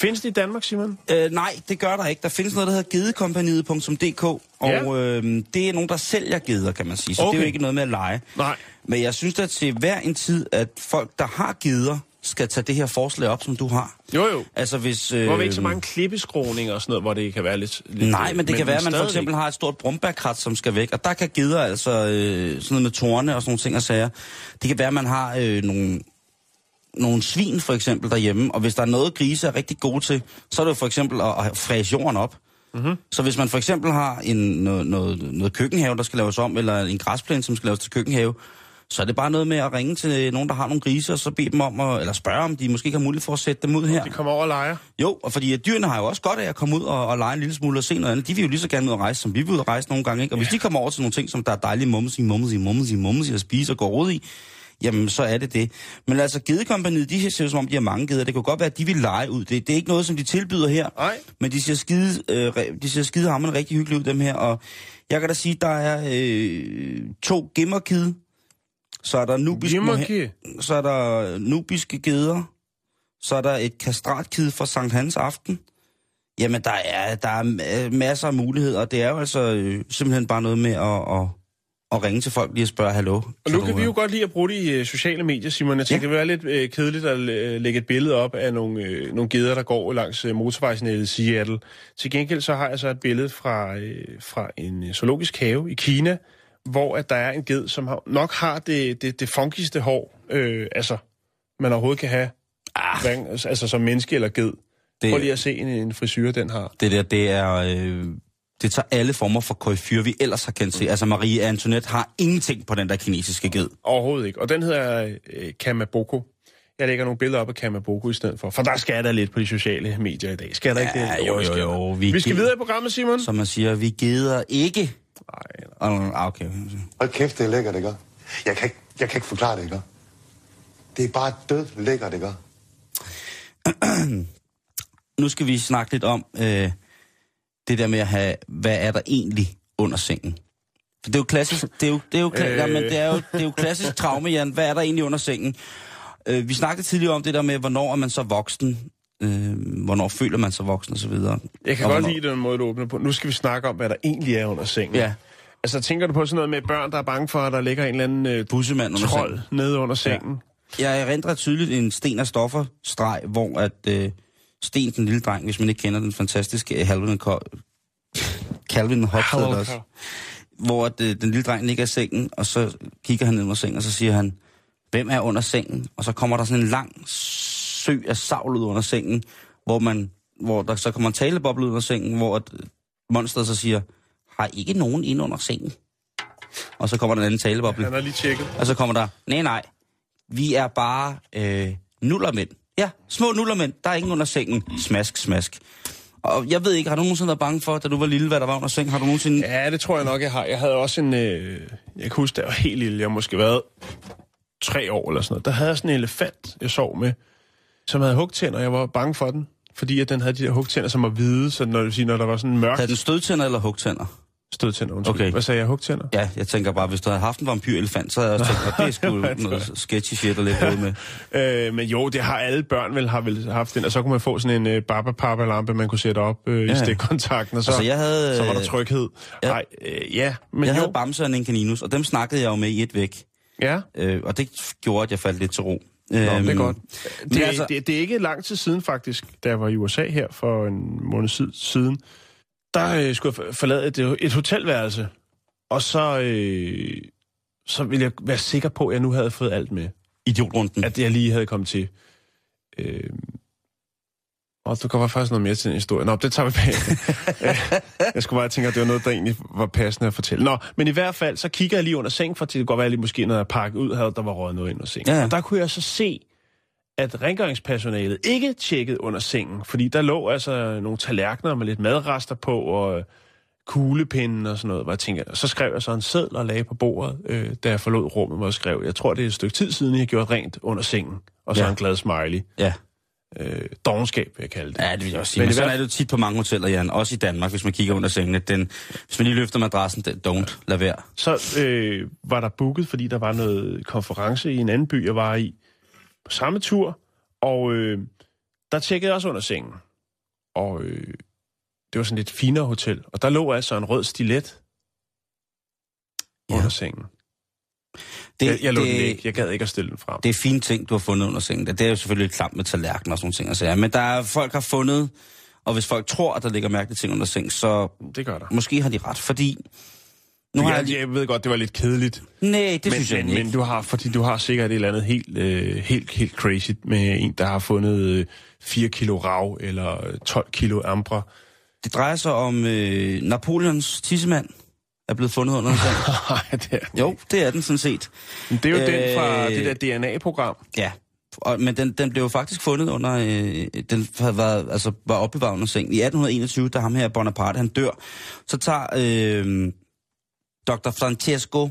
Findes det i Danmark, Simon? Øh, nej, det gør der ikke. Der findes noget, der hedder gedekompaniet.dk, og Ja. øh, det er nogen, der sælger geder, kan man sige. Så okay. det er jo ikke noget med at lege. Nej. Men jeg synes da til hver en tid, at folk, der har geder, skal tage det her forslag op, som du har. Jo, jo. Altså hvis... Øh, Hvor er ikke så mange klippeskråninger og sådan noget, hvor det kan være lidt... lidt Nej, men det kan være, at man for eksempel har et stort brumbærkrat, som skal væk, og der kan geder altså øh, sådan noget med torne og sådan nogle ting og sager. Det kan være, at man har øh, nogle, nogle svin for eksempel derhjemme, og hvis der er noget, grise er rigtig gode til, så er det jo for eksempel at, at fræse jorden op. Mm-hmm. Så hvis man for eksempel har en, noget, noget, noget køkkenhave, der skal laves om, eller en græsplæne, som skal laves til køkkenhave, så er det bare noget med at ringe til nogen, der har nogle grise, og så bede dem om, at, eller spørge, om de måske ikke har mulighed for at sætte dem ud her. De kommer over og leger. Jo, og fordi dyrene har jo også godt af at komme ud og, og lege en lille smule og se noget andet. De vil jo lige så gerne ud og rejse, som vi vil ud og rejse nogle gange. Ikke? Og hvis de kommer over til nogle ting, som der er dejlige mumsi, mumsi, mumsi, mumsi at spise og gå rod i, jamen så er det det. Men altså, gedekompaniet, de ser jo som om, de har mange geder. Det kunne godt være, at de vil lege ud. Det, det er ikke noget, som de tilbyder her. Nej. Men de ser skide, øh, de ser skide hammerende rigtig hyggeligt ud, dem her. Og jeg kan da sige, der er øh, to gimmerkid. Så er der nubisk Gimmerkid? så er der nubiske geder, så er der et kastratkid fra Sankt Hans Aften. Jamen, der er, der er ma- masser af muligheder, og det er jo altså øh, simpelthen bare noget med at, at, at ringe til folk lige og spørge, hallo. Og nu kan vi jo godt lide at bruge det i øh, sociale medier, Simon. Jeg tænker, Ja. det vil være lidt øh, kedeligt at øh, lægge et billede op af nogle, øh, nogle geder, der går langs øh, motorvejsnettet i Seattle. Til gengæld så har jeg så et billede fra, øh, fra en øh, zoologisk have i Kina, hvor at der er en ged, som har, nok har det, det, det funkigste hår, øh, altså man overhovedet kan have, Ah, hverken, altså som menneske eller ged. Det- Prøv lige at se en, en frisyr, den har. det der, det er... Øh, Det tager alle former for koifyr, vi ellers har kendt til. Altså Marie Antoinette har ingenting på den der kinesiske ged. Overhovedet ikke. Og den hedder øh, Kamaboko. Jeg lægger nogle billeder op af Kamaboko i stedet for. For der skal der lidt på de sociale medier i dag. Skal der ikke Ja, det? jo, jo, jo. Vi Vi skal videre i programmet, Simon. Som man siger, vi gider ikke. Nej, Og- Ah, okay. Hold kæft, det er lækkert, ikke? Jeg kan ikke, jeg kan ikke forklare det, ikke? Det er bare død lækkert, ikke? Nu skal vi snakke lidt om øh, det der med at have, hvad er der egentlig under sengen? For det er jo klassisk, det er jo, det er jo, kla- Øh. jamen, det er jo, det er jo klassisk traume, Jan. Hvad er der egentlig under sengen? Øh, vi snakkede tidligere om det der med, hvornår er man så voksen? Øh, hvornår føler man sig voksen og så videre. Jeg kan og godt hvornår- lide den måde, du åbner på. Nu skal vi snakke om, hvad der egentlig er under sengen. Ja. Altså, tænker du på sådan noget med børn, der er bange for, at der ligger en eller anden øh, Bussemand under trold sengen. nede under sengen? Jeg erindrer tydeligt en sten af stoffer streg, hvor at øh, Sten, den lille dreng, hvis man ikke kender den fantastiske øh, Calvin, Calvin det også, hvor at, øh, den lille dreng ligger i sengen, og så kigger han ned under sengen, og så siger han, hvem er under sengen? Og så kommer der sådan en lang sø af savl ud under sengen, hvor, man, hvor der så kommer en taleboble ud under sengen, hvor at, øh, monsteret så siger, har ikke nogen ind under sengen? Og så kommer der en anden taleboble. Han har lige tjekket. Og så kommer der, nej nej, vi er bare øh, nullermænd. Ja, små nullermænd, der er ingen under sengen. Smask, smask. Og jeg ved ikke, har du nogensinde været bange for, da du var lille, hvad der var under sengen? Har du nogensinde... Ja, det tror jeg nok, jeg har. Jeg havde også en... Øh, jeg kan huske, da jeg var helt lille. Jeg måske været tre år eller sådan noget. Der havde jeg sådan en elefant, jeg sov med, som havde hugtænder. Jeg var bange for den, fordi at den havde de der hugtænder, som var hvide. Så når, det vil sige, når der var sådan mørkt... Havde den stødtænder eller hugtænder? Stødtænder, undskyld. Okay. Hvad sagde jeg? Hugtænder? Ja, jeg tænker bare, hvis du havde haft en vampyrelefant, så havde jeg også tænkt, det er sgu noget sketchy shit at lægge ud med. Øh, men jo, det har alle børn vel, har vel haft den, og så kunne man få sådan en øh, baba-papa-lampe, man kunne sætte op øh, Ja. i stikkontakten, og så, Altså, jeg havde, så var der øh, tryghed. ja. Nej, øh, ja, men Jeg jo, havde Bamse og en kaninus, og dem snakkede jeg jo med i et væk. ja, Øh, og det gjorde, at jeg faldt lidt til ro. Nå, det er Øhm, godt. men Det, altså- det, det er ikke lang tid siden faktisk, da jeg var i USA her for en måned sid- siden. Der øh, skulle jeg forlade et, et hotelværelse, og så, øh, så ville jeg være sikker på, at jeg nu havde fået alt med. Idiotrunden. At jeg lige havde kommet til. Øh, og der kommer faktisk noget mere til den historie. Nå, det tager vi bag. jeg skulle bare tænke, at det var noget, der egentlig var passende at fortælle. Nå, men i hvert fald, så kigger jeg lige under sengen, for det kan godt være, at lige måske noget jeg pakket ud, havde, der var røget noget ind under sengen. Ja. Og der kunne jeg så se, at rengøringspersonalet ikke tjekkede under sengen, fordi der lå altså nogle tallerkener med lidt madrester på, og kuglepinden og sådan noget, hvor jeg tænker, så skrev jeg så en seddel og lagde på bordet, øh, da jeg forlod rummet, hvor jeg skrev, jeg tror, det er et stykke tid siden, jeg har gjort rent under sengen, og så Ja. en glad smiley. Ja. Øh, dogenskab, vil jeg kalde det. Ja, det vil jeg også sige. Men Men, sådan er det jo tit på mange hoteller, Jan. Også i Danmark, hvis man kigger under sengen. at Den, hvis man lige løfter madrassen, den, don't, lad være. Så øh, var der booket, fordi der var noget konference i en anden by, jeg var i, på samme tur, og øh, der tjekkede jeg også under sengen. Og øh, det var sådan et finere hotel, og der lå altså en rød stilet Ja. under sengen. Det, Jeg, jeg lå det, den ikke. Jeg gad ikke at stille den frem. det er fine ting, du har fundet under sengen. Det er jo selvfølgelig lidt klamt med tallerkener og sådan ting. Altså, ja. Men der er, folk har fundet, og hvis folk tror, at der ligger mærkelige ting under sengen, så Det gør der. måske har de ret. Fordi, nu har jeg lige... jeg ved godt, det var lidt kedeligt. Nej, det men, synes jeg men, ikke. men du har, fordi du har sikkert et eller andet helt, øh, helt, helt crazy med en, der har fundet øh, 4 kilo rav eller øh, 12 kilo ambra. Det drejer sig om øh, Napoleons tissemand er blevet fundet under en seng. Nej, det er Jo, det er den sådan set. Men det er jo øh, den fra Øh, det der DNA-program. Ja, og, men den, den blev jo faktisk fundet under, øh, den havde været, altså, var opbevaret under sengen. I 1821, da ham her Bonaparte, han dør, så tager øh, Dr. Francesco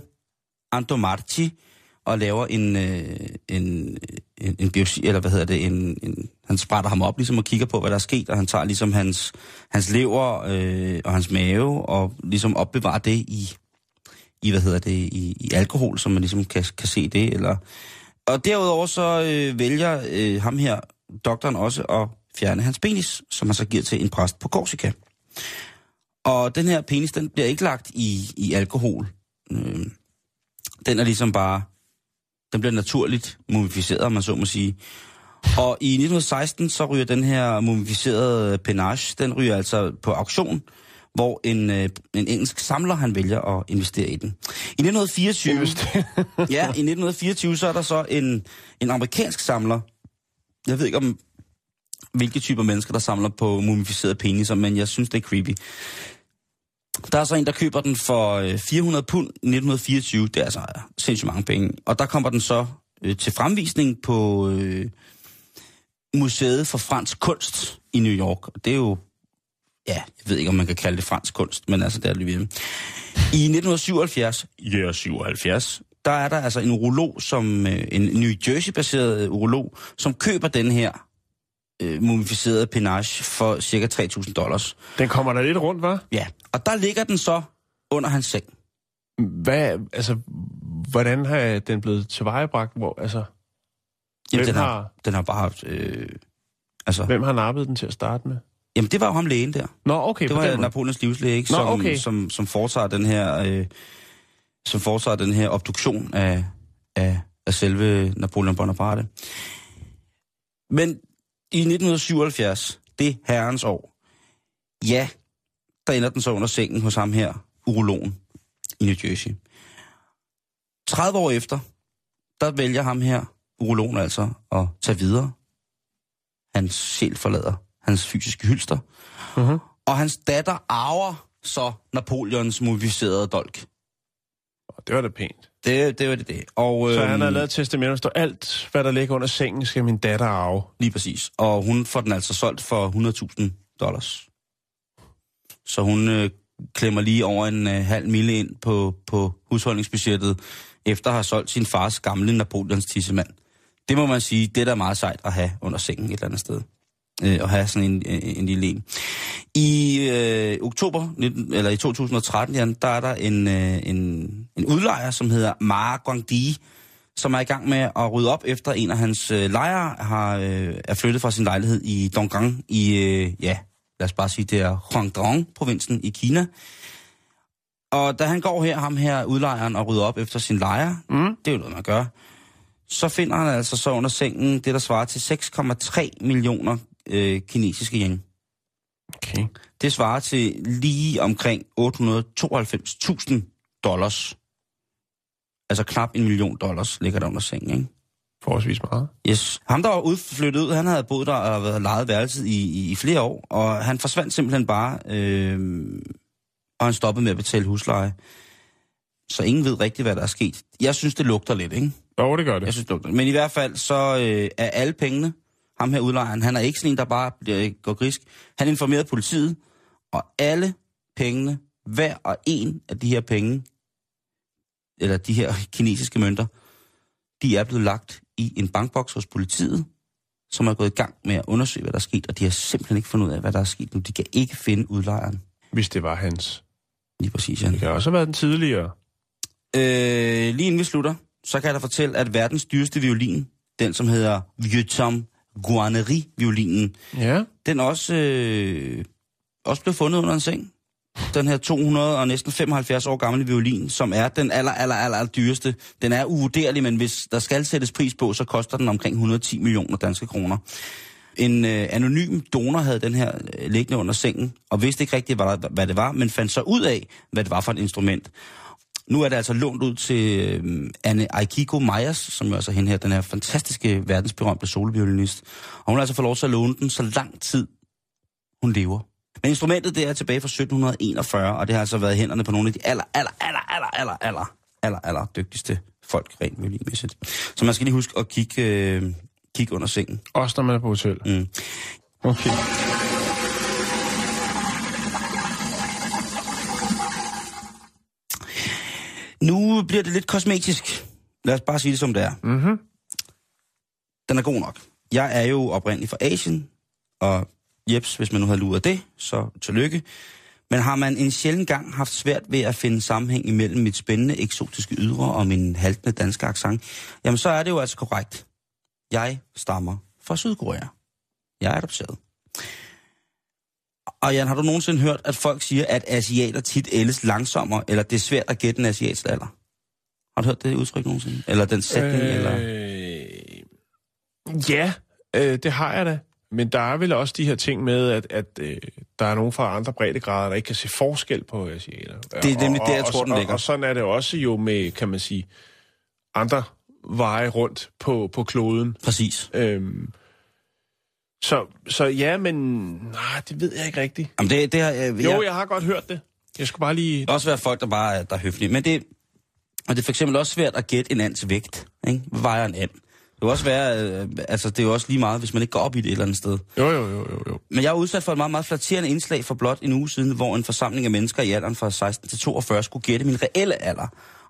Antomarchi og laver en, øh, en, en, en biopsi, eller hvad hedder det, en, en, han sprætter ham op ligesom og kigger på, hvad der er sket, og han tager ligesom hans, hans lever øh, og hans mave, og ligesom opbevarer det i, i hvad hedder det, i, i alkohol, så man ligesom kan, kan se det, eller og derudover så øh, vælger øh, ham her, doktoren også, at fjerne hans penis, som han så giver til en præst på Korsika. Og den her penis, den bliver ikke lagt i, i alkohol. Øh, den er ligesom bare, den bliver naturligt mumificeret, om man så må sige. Og i 1916, så ryger den her mumificerede penage, den ryger altså på auktion, hvor en, øh, en engelsk samler, han vælger at investere i den. I 1924, ja, i 1924, så er der så en, en amerikansk samler. Jeg ved ikke om, hvilke typer mennesker, der samler på mumificerede peniser, men jeg synes, det er creepy. Der er så en, der køber den for øh, 400 pund i 1924. Det er altså sindssygt mange penge. Og der kommer den så øh, til fremvisning på øh, Museet for Fransk Kunst i New York. Det er jo, ja, jeg ved ikke, om man kan kalde det fransk kunst, men altså, det er det lige ved. I 1977, ja, yeah, 77, der er der altså en urolog, som, øh, en New Jersey-baseret urolog, som køber den her øh, mumificerede penage for cirka 3.000 dollars. Den kommer der lidt rundt, var? Ja, og der ligger den så under hans seng. Hvad, altså, hvordan har den blevet tilvejebragt? Hvor, altså, Jamen, Hvem den, har, har- den har bare haft... Øh, altså, hvem har nappet den til at starte med? jamen, det var jo ham lægen der. Nå, okay. Det var. Napoleons livslæge, ikke? Nå, Som, okay. som, som foretager den her... Øh, som foretager den her obduktion af, af, af selve Napoleon Bonaparte. Men i 1977, det herrens år, ja, der ender den så under sengen hos ham her, urologen i New Jersey. 30 år efter, der vælger ham her, urologen altså, at tage videre. Hans sjæl forlader hans fysiske hylster. Mhm. Og hans datter arver så Napoleons mumificerede dolk. Det var da pænt. Det, det var det. det. Og, Så øhm, han har lavet et testament, der står, alt, hvad der ligger under sengen, skal min datter arve. Lige præcis. Og hun får den altså solgt for 100.000 dollars. Så hun øh, klemmer lige over en øh, halv mille ind på, på husholdningsbudgettet, efter at have solgt sin fars gamle Napoleons tissemand. Det må man sige, det er da meget sejt at have under sengen et eller andet sted. Øh, at have sådan en, en, en lille en. I øh, oktober, 19, eller i 2013, Jan, der er der en, øh, en, en udlejer, som hedder Mara Guangdi, som er i gang med at rydde op efter en af hans øh, lejere har, øh, er flyttet fra sin lejlighed i Donggang i, øh, ja, lad os bare sige, det er Guangdong-provinsen i Kina. Og da han går her, ham her udlejeren, og rydder op efter sin lejer, mm. det er jo noget, man gør, så finder han altså så under sengen det, der svarer til 6,3 millioner øh, kinesiske yen. Okay. Det svarer til lige omkring 892.000 dollars. Altså knap en million dollars ligger der under sengen, ikke? Forholdsvis meget. Yes. Ham, der var udflyttet ud, han havde boet der og været lejet værelset i, i, i flere år, og han forsvandt simpelthen bare, øh, og han stoppede med at betale husleje. Så ingen ved rigtigt, hvad der er sket. Jeg synes, det lugter lidt, ikke? Jo, det gør det. Jeg synes, det lugter. Men i hvert fald, så øh, er alle pengene, ham her udlejeren, han er ikke sådan en, der bare bliver, går grisk. Han informerede politiet, og alle pengene, hver og en af de her penge, eller de her kinesiske mønter, de er blevet lagt i en bankboks hos politiet, som er gået i gang med at undersøge, hvad der er sket, og de har simpelthen ikke fundet ud af, hvad der er sket nu. De kan ikke finde udlejeren. Hvis det var hans. Lige præcis, Jan. Det kan også have været den tidligere. Øh, lige inden vi slutter, så kan jeg da fortælle, at verdens dyreste violin, den som hedder Vieuxtemps Guarneri-violinen, Ja. den også, øh, også blev fundet under en seng. Den her 200 og næsten 75 år gamle violin, som er den aller, aller, aller, aller dyreste. Den er uvurderlig, men hvis der skal sættes pris på, så koster den omkring 110 millioner danske kroner. En øh, anonym donor havde den her øh, liggende under sengen, og vidste ikke rigtigt, hvad, hvad det var, men fandt så ud af, hvad det var for et instrument. Nu er det altså lånt ud til øh, Anne Aikiko Meyers, som jo altså hende her, den her fantastiske verdensberømte soloviolinist. Og hun har altså fået lov til at låne den så lang tid, hun lever. Men instrumentet det er tilbage fra 1741, og det har altså været i hænderne på nogle af de aller, aller, aller, aller, aller, aller, aller, aller dygtigste folk rent violinmæssigt. Så man skal lige huske at kigge, øh, kigge under sengen. Også når man er på hotel. Mm. Okay. Nu bliver det lidt kosmetisk. Lad os bare sige det som det er. Mm-hmm. Den er god nok. Jeg er jo oprindelig fra Asien, og jeps, hvis man nu havde luret det, så tillykke. Men har man en sjælden gang haft svært ved at finde sammenhæng imellem mit spændende eksotiske ydre og min haltende danske accent, jamen så er det jo altså korrekt. Jeg stammer fra Sydkorea. Jeg er adopteret. Og Jan, har du nogensinde hørt, at folk siger, at asiater tit ældes langsommere, eller det er svært at gætte en asiats alder? Har du hørt det udtryk nogensinde? Eller den sætning, øh... eller... Ja, øh, det har jeg da. Men der er vel også de her ting med, at, at øh, der er nogen fra andre breddegrader, der ikke kan se forskel på asiater. Det er nemlig der, jeg og, tror, den og, ligger. Og sådan er det også jo med, kan man sige, andre veje rundt på, på kloden. Præcis. Øhm, så, så ja, men nej, det ved jeg ikke rigtigt. Jamen det, det har, øh, Jo, jeg, jeg har godt hørt det. Jeg skulle bare lige... kan også være folk, der bare er, der er høflige. Men det, og det er for eksempel også svært at gætte en ands vægt. Ikke? Hvad vejer en and? Det kan også være, øh, altså det er jo også lige meget, hvis man ikke går op i det et eller andet sted. Jo, jo, jo, jo, jo. Men jeg er udsat for et meget, meget flatterende indslag for blot en uge siden, hvor en forsamling af mennesker i alderen fra 16 til 42 skulle gætte min reelle alder.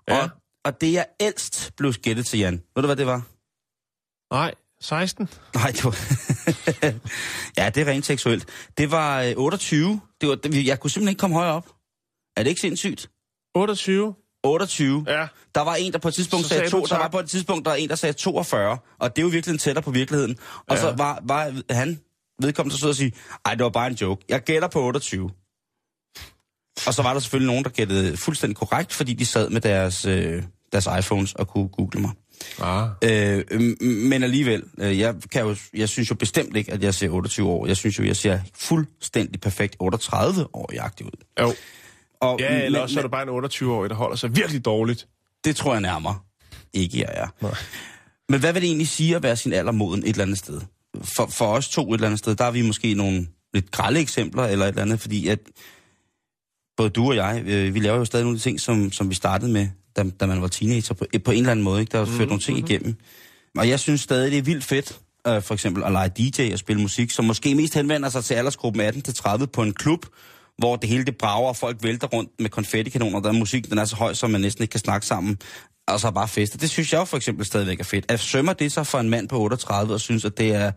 Ja. Og, og det jeg ældst blev gættet til, Jan. Ved du, hvad det var? Nej, 16? Nej, det var... ja, det er rent seksuelt. Det var øh, 28. Det var, jeg kunne simpelthen ikke komme højere op. Er det ikke sindssygt? 28? 28. Ja. Der var en, der på et tidspunkt Så sagde, sagde to, der var på et tidspunkt, der var en, der sagde 42, og det er jo virkelig en tættere på virkeligheden. Og Ja. så var, var han vedkommende så stod og sige, ej, det var bare en joke. Jeg gætter på 28. Og så var der selvfølgelig nogen, der gættede fuldstændig korrekt, fordi de sad med deres, øh, deres iPhones og kunne google mig. Ah. Øh, men alligevel, øh, jeg, kan jo, jeg synes jo bestemt ikke, at jeg ser 28 år. Jeg synes jo, jeg ser fuldstændig perfekt 38 år i agtig ud. Jo. Og, Ja, eller men- også er du bare en 28-årig, der holder sig virkelig dårligt. Det tror jeg nærmere ikke, jeg er. Nej. Men hvad vil det egentlig sige at være sin alder moden et eller andet sted? For, for os to et eller andet sted, der er vi måske nogle lidt grælde eksempler eller et eller andet, fordi at både du og jeg, øh, vi laver jo stadig nogle af de ting, som, som vi startede med, da, da man var teenager, på, på en eller anden måde. Ikke? Der er ført nogle ting igennem. Og jeg synes stadig, det er vildt fedt, øh, for eksempel at lege DJ og spille musik, som måske mest henvender sig til aldersgruppen 18-30 på en klub, hvor det hele det brager, og folk vælter rundt med konfettikanoner, der er musik, den er så høj, så man næsten ikke kan snakke sammen, og så bare feste. Det synes jeg for eksempel stadigvæk er fedt. At sømmer det sig for en mand på 38 og synes, at det er,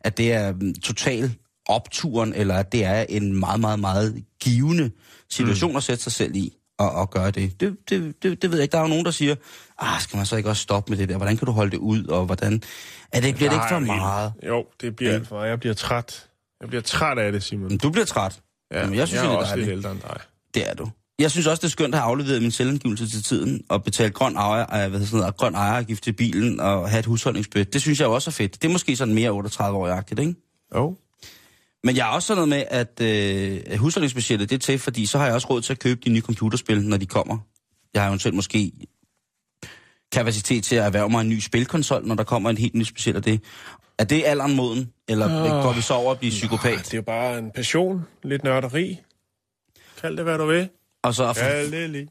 at det er mm, total opturen, eller at det er en meget, meget, meget givende situation mm. at sætte sig selv i og, og gøre det. Det, det, det. det ved jeg ikke. Der er jo nogen, der siger, ah, skal man så ikke også stoppe med det der? Hvordan kan du holde det ud? Og hvordan... Er det, bliver det ikke for Nej, meget? Jo, det bliver alt for meget. Jeg bliver træt. Jeg bliver træt af det, Simon. Men Du bliver træt. Ja, Jamen, jeg synes, jeg er det er også lidt dejligt. ældre end dig. Det er du. Jeg synes også, det er skønt at have afleveret min selvangivelse til tiden, og betale grøn, ejer, øh, hvad sådan noget, grøn ejerafgift til bilen, og have et husholdningsbød. Det synes jeg også er fedt. Det er måske sådan mere 38-årigt-agtigt, ikke? Jo. Men jeg er også sådan noget med, at øh, husholdningsbudgettet det er til, fordi så har jeg også råd til at købe de nye computerspil, når de kommer. Jeg har eventuelt måske kapacitet til at erhverve mig en ny spilkonsol, når der kommer en helt ny speciel af det. Er det alderen moden, eller oh. går vi så over at blive psykopat? Det er jo bare en passion. Lidt nørderi. Kald det, hvad du vil. Og så Kald det lige.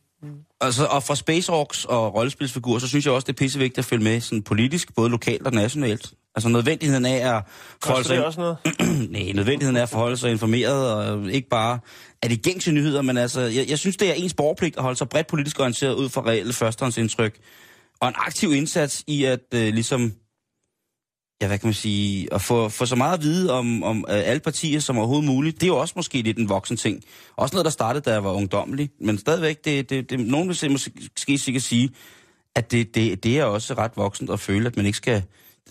Altså, og fra Space Orks og rollespilsfigurer, så synes jeg også, det er pissevigtigt at følge med sådan politisk, både lokalt og nationalt. Altså nødvendigheden af at forholde sig... det også noget? Nej, nødvendigheden af at forholde sig informeret, og ikke bare af de gængse nyheder, men altså, jeg, jeg synes, det er ens borgerpligt at holde sig bredt politisk orienteret ud fra reelle førstehåndsindtryk. Og en aktiv indsats i at øh, ligesom, ja, hvad kan man sige, at få, få så meget at vide om, om øh, alle partier som overhovedet muligt. Det er jo også måske lidt en voksen ting. Også noget, der startede, da jeg var ungdommelig. Men stadigvæk, det, det, det, nogen vil måske sikkert sige, at det, det, det er også ret voksent at føle, at man ikke skal...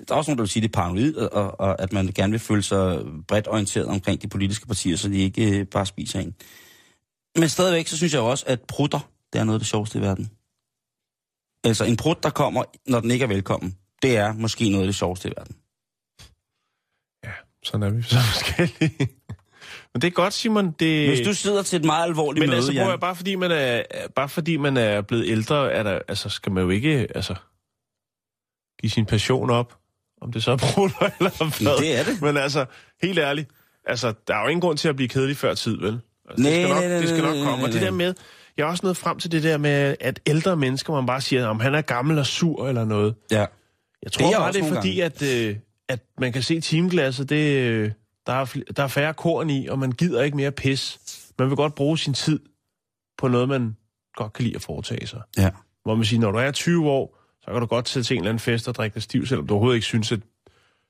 Der er også nogen, der vil sige, at det er paranoid, og, og, at man gerne vil føle sig bredt orienteret omkring de politiske partier, så de ikke øh, bare spiser en. Men stadigvæk, så synes jeg også, at prutter, det er noget af det sjoveste i verden. Altså, en prut, der kommer, når den ikke er velkommen, det er måske noget af det sjoveste i verden. Sådan er vi så forskellige. Men det er godt, Simon. Det... Hvis du sidder til et meget alvorligt Men møde, altså, Jan, at, bare fordi man er, bare fordi man er blevet ældre, er der, altså, skal man jo ikke altså, give sin passion op. Om det så er brutter eller hvad. det er det. Men altså, helt ærligt, altså, der er jo ingen grund til at blive kedelig før tid, vel? Altså, Nej, det skal nok, nej, nej, det skal nok nej, komme. Og nej, det nej. der med, jeg er også nået frem til det der med, at ældre mennesker, man bare siger, om han er gammel og sur eller noget. ja. Jeg tror er det jeg bare, det er fordi, at, øh, at man kan se timeglasset, det, der, er, der er færre korn i, og man gider ikke mere pis. Man vil godt bruge sin tid på noget, man godt kan lide at foretage sig. ja. Hvor man siger, når du er 20 år, så kan du godt sætte til en eller anden fest og drikke dig stiv, selvom du overhovedet ikke synes, at